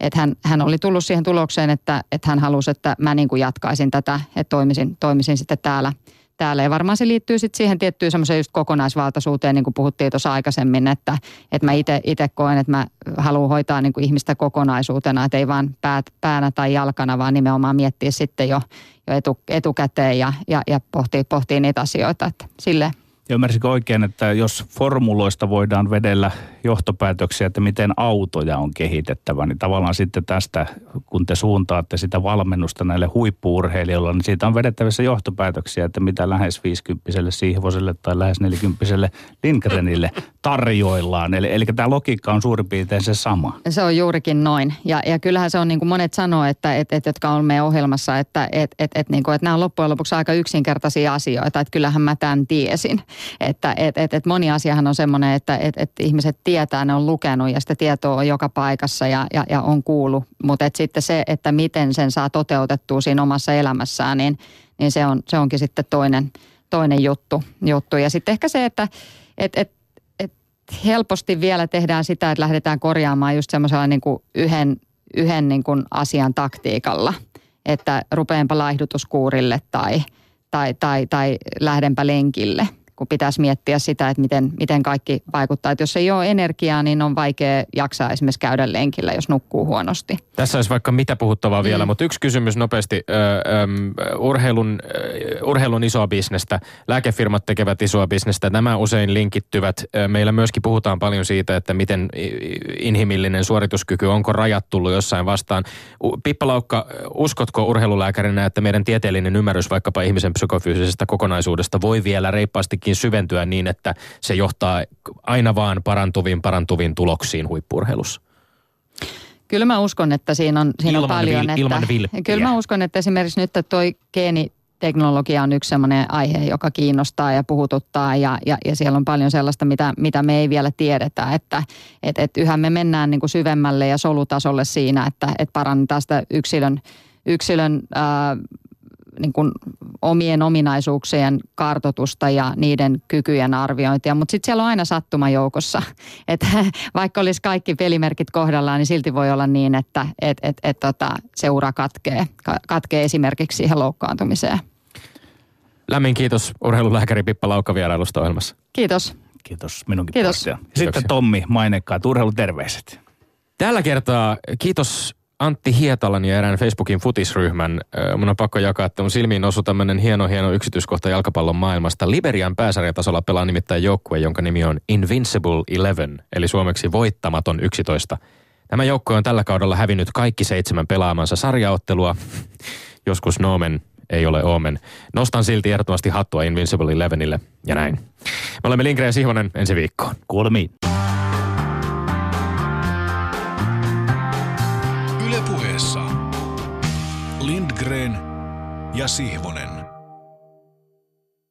että hän, hän oli tullut siihen tulokseen, että, että hän halusi, että mä niin kuin jatkaisin tätä, että toimisin, toimisin sitten täällä, täällä. Ja varmaan se liittyy sitten siihen tiettyyn semmoiseen just kokonaisvaltaisuuteen, niin kuin puhuttiin tuossa aikaisemmin, että, että mä itse koen, että mä haluan hoitaa niin kuin ihmistä kokonaisuutena, että ei vaan päät, päänä tai jalkana, vaan nimenomaan miettiä sitten jo, jo etu, etukäteen ja, ja, ja pohtii, pohtii niitä asioita. Että sille ja ymmärsikö oikein, että jos formuloista voidaan vedellä johtopäätöksiä, että miten autoja on kehitettävä, niin tavallaan sitten tästä, kun te suuntaatte sitä valmennusta näille huippuurheilijoille, niin siitä on vedettävissä johtopäätöksiä, että mitä lähes 50 Sihvoselle tai lähes 40 Lindgrenille tarjoillaan. Eli, eli tämä logiikka on suurin piirtein se sama. Se on juurikin noin. Ja, ja kyllähän se on niin kuin monet sanoo, että, että, että jotka on meidän ohjelmassa, että, että, että, että, niin kuin, että nämä on loppujen lopuksi aika yksinkertaisia asioita, että kyllähän mä tämän tiesin. Että et, et, et moni asiahan on semmoinen, että et, et ihmiset tietää, ne on lukenut ja sitä tietoa on joka paikassa ja, ja, ja on kuullut. Mutta sitten se, että miten sen saa toteutettua siinä omassa elämässään, niin, niin se, on, se onkin sitten toinen, toinen juttu, juttu. Ja sitten ehkä se, että et, et, et helposti vielä tehdään sitä, että lähdetään korjaamaan just semmoisella niin kuin yhden, yhden niin kuin asian taktiikalla. Että rupeenpa laihdutuskuurille tai, tai, tai, tai lähdenpä lenkille – kun pitäisi miettiä sitä, että miten, miten kaikki vaikuttaa. Että jos ei ole energiaa, niin on vaikea jaksaa esimerkiksi käydä lenkillä, jos nukkuu huonosti. Tässä olisi vaikka mitä puhuttavaa mm. vielä, mutta yksi kysymys nopeasti. Ö, ö, urheilun, ö, urheilun isoa bisnestä, lääkefirmat tekevät isoa bisnestä. Nämä usein linkittyvät. Meillä myöskin puhutaan paljon siitä, että miten inhimillinen suorituskyky, onko rajat tullut jossain vastaan. Pippa Laukka, uskotko urheilulääkärinä, että meidän tieteellinen ymmärrys vaikkapa ihmisen psykofyysisestä kokonaisuudesta voi vielä reippaasti kuitenkin syventyä niin, että se johtaa aina vaan parantuviin, parantuviin tuloksiin huippurheilussa? Kyllä mä uskon, että siinä on, siinä ilman on paljon. Vil, että, ilman kyllä mä uskon, että esimerkiksi nyt että toi geeni teknologia on yksi sellainen aihe, joka kiinnostaa ja puhututtaa ja, ja, ja siellä on paljon sellaista, mitä, mitä me ei vielä tiedetä, että et, et yhä me mennään niin kuin syvemmälle ja solutasolle siinä, että et parannetaan sitä yksilön, yksilön ää, niin kuin omien ominaisuuksien kartotusta ja niiden kykyjen arviointia, mutta sitten siellä on aina sattuma joukossa. Että vaikka olisi kaikki pelimerkit kohdallaan, niin silti voi olla niin, että et, et, et, tota, se ura katkee, katkee esimerkiksi siihen loukkaantumiseen. Lämmin kiitos urheilulääkäri Pippa Laukka vierailusta ohjelmassa. Kiitos. Kiitos minunkin Kiitos. Sitten. Tommi Mainekkaat, urheiluterveiset. Tällä kertaa kiitos Antti Hietalan ja erään Facebookin futisryhmän. Mun on pakko jakaa, että mun silmiin osui tämmöinen hieno, hieno yksityiskohta jalkapallon maailmasta. Liberian pääsarjatasolla pelaa nimittäin joukkue, jonka nimi on Invincible Eleven, eli suomeksi voittamaton 11. Tämä joukkue on tällä kaudella hävinnyt kaikki seitsemän pelaamansa sarjaottelua. Joskus Noomen ei ole Omen. Nostan silti ehdottomasti hattua Invincible Elevenille ja näin. Me olemme Lindgren ja Sihvonen ensi viikkoon. Kuulemiin. Ja Sihvonen.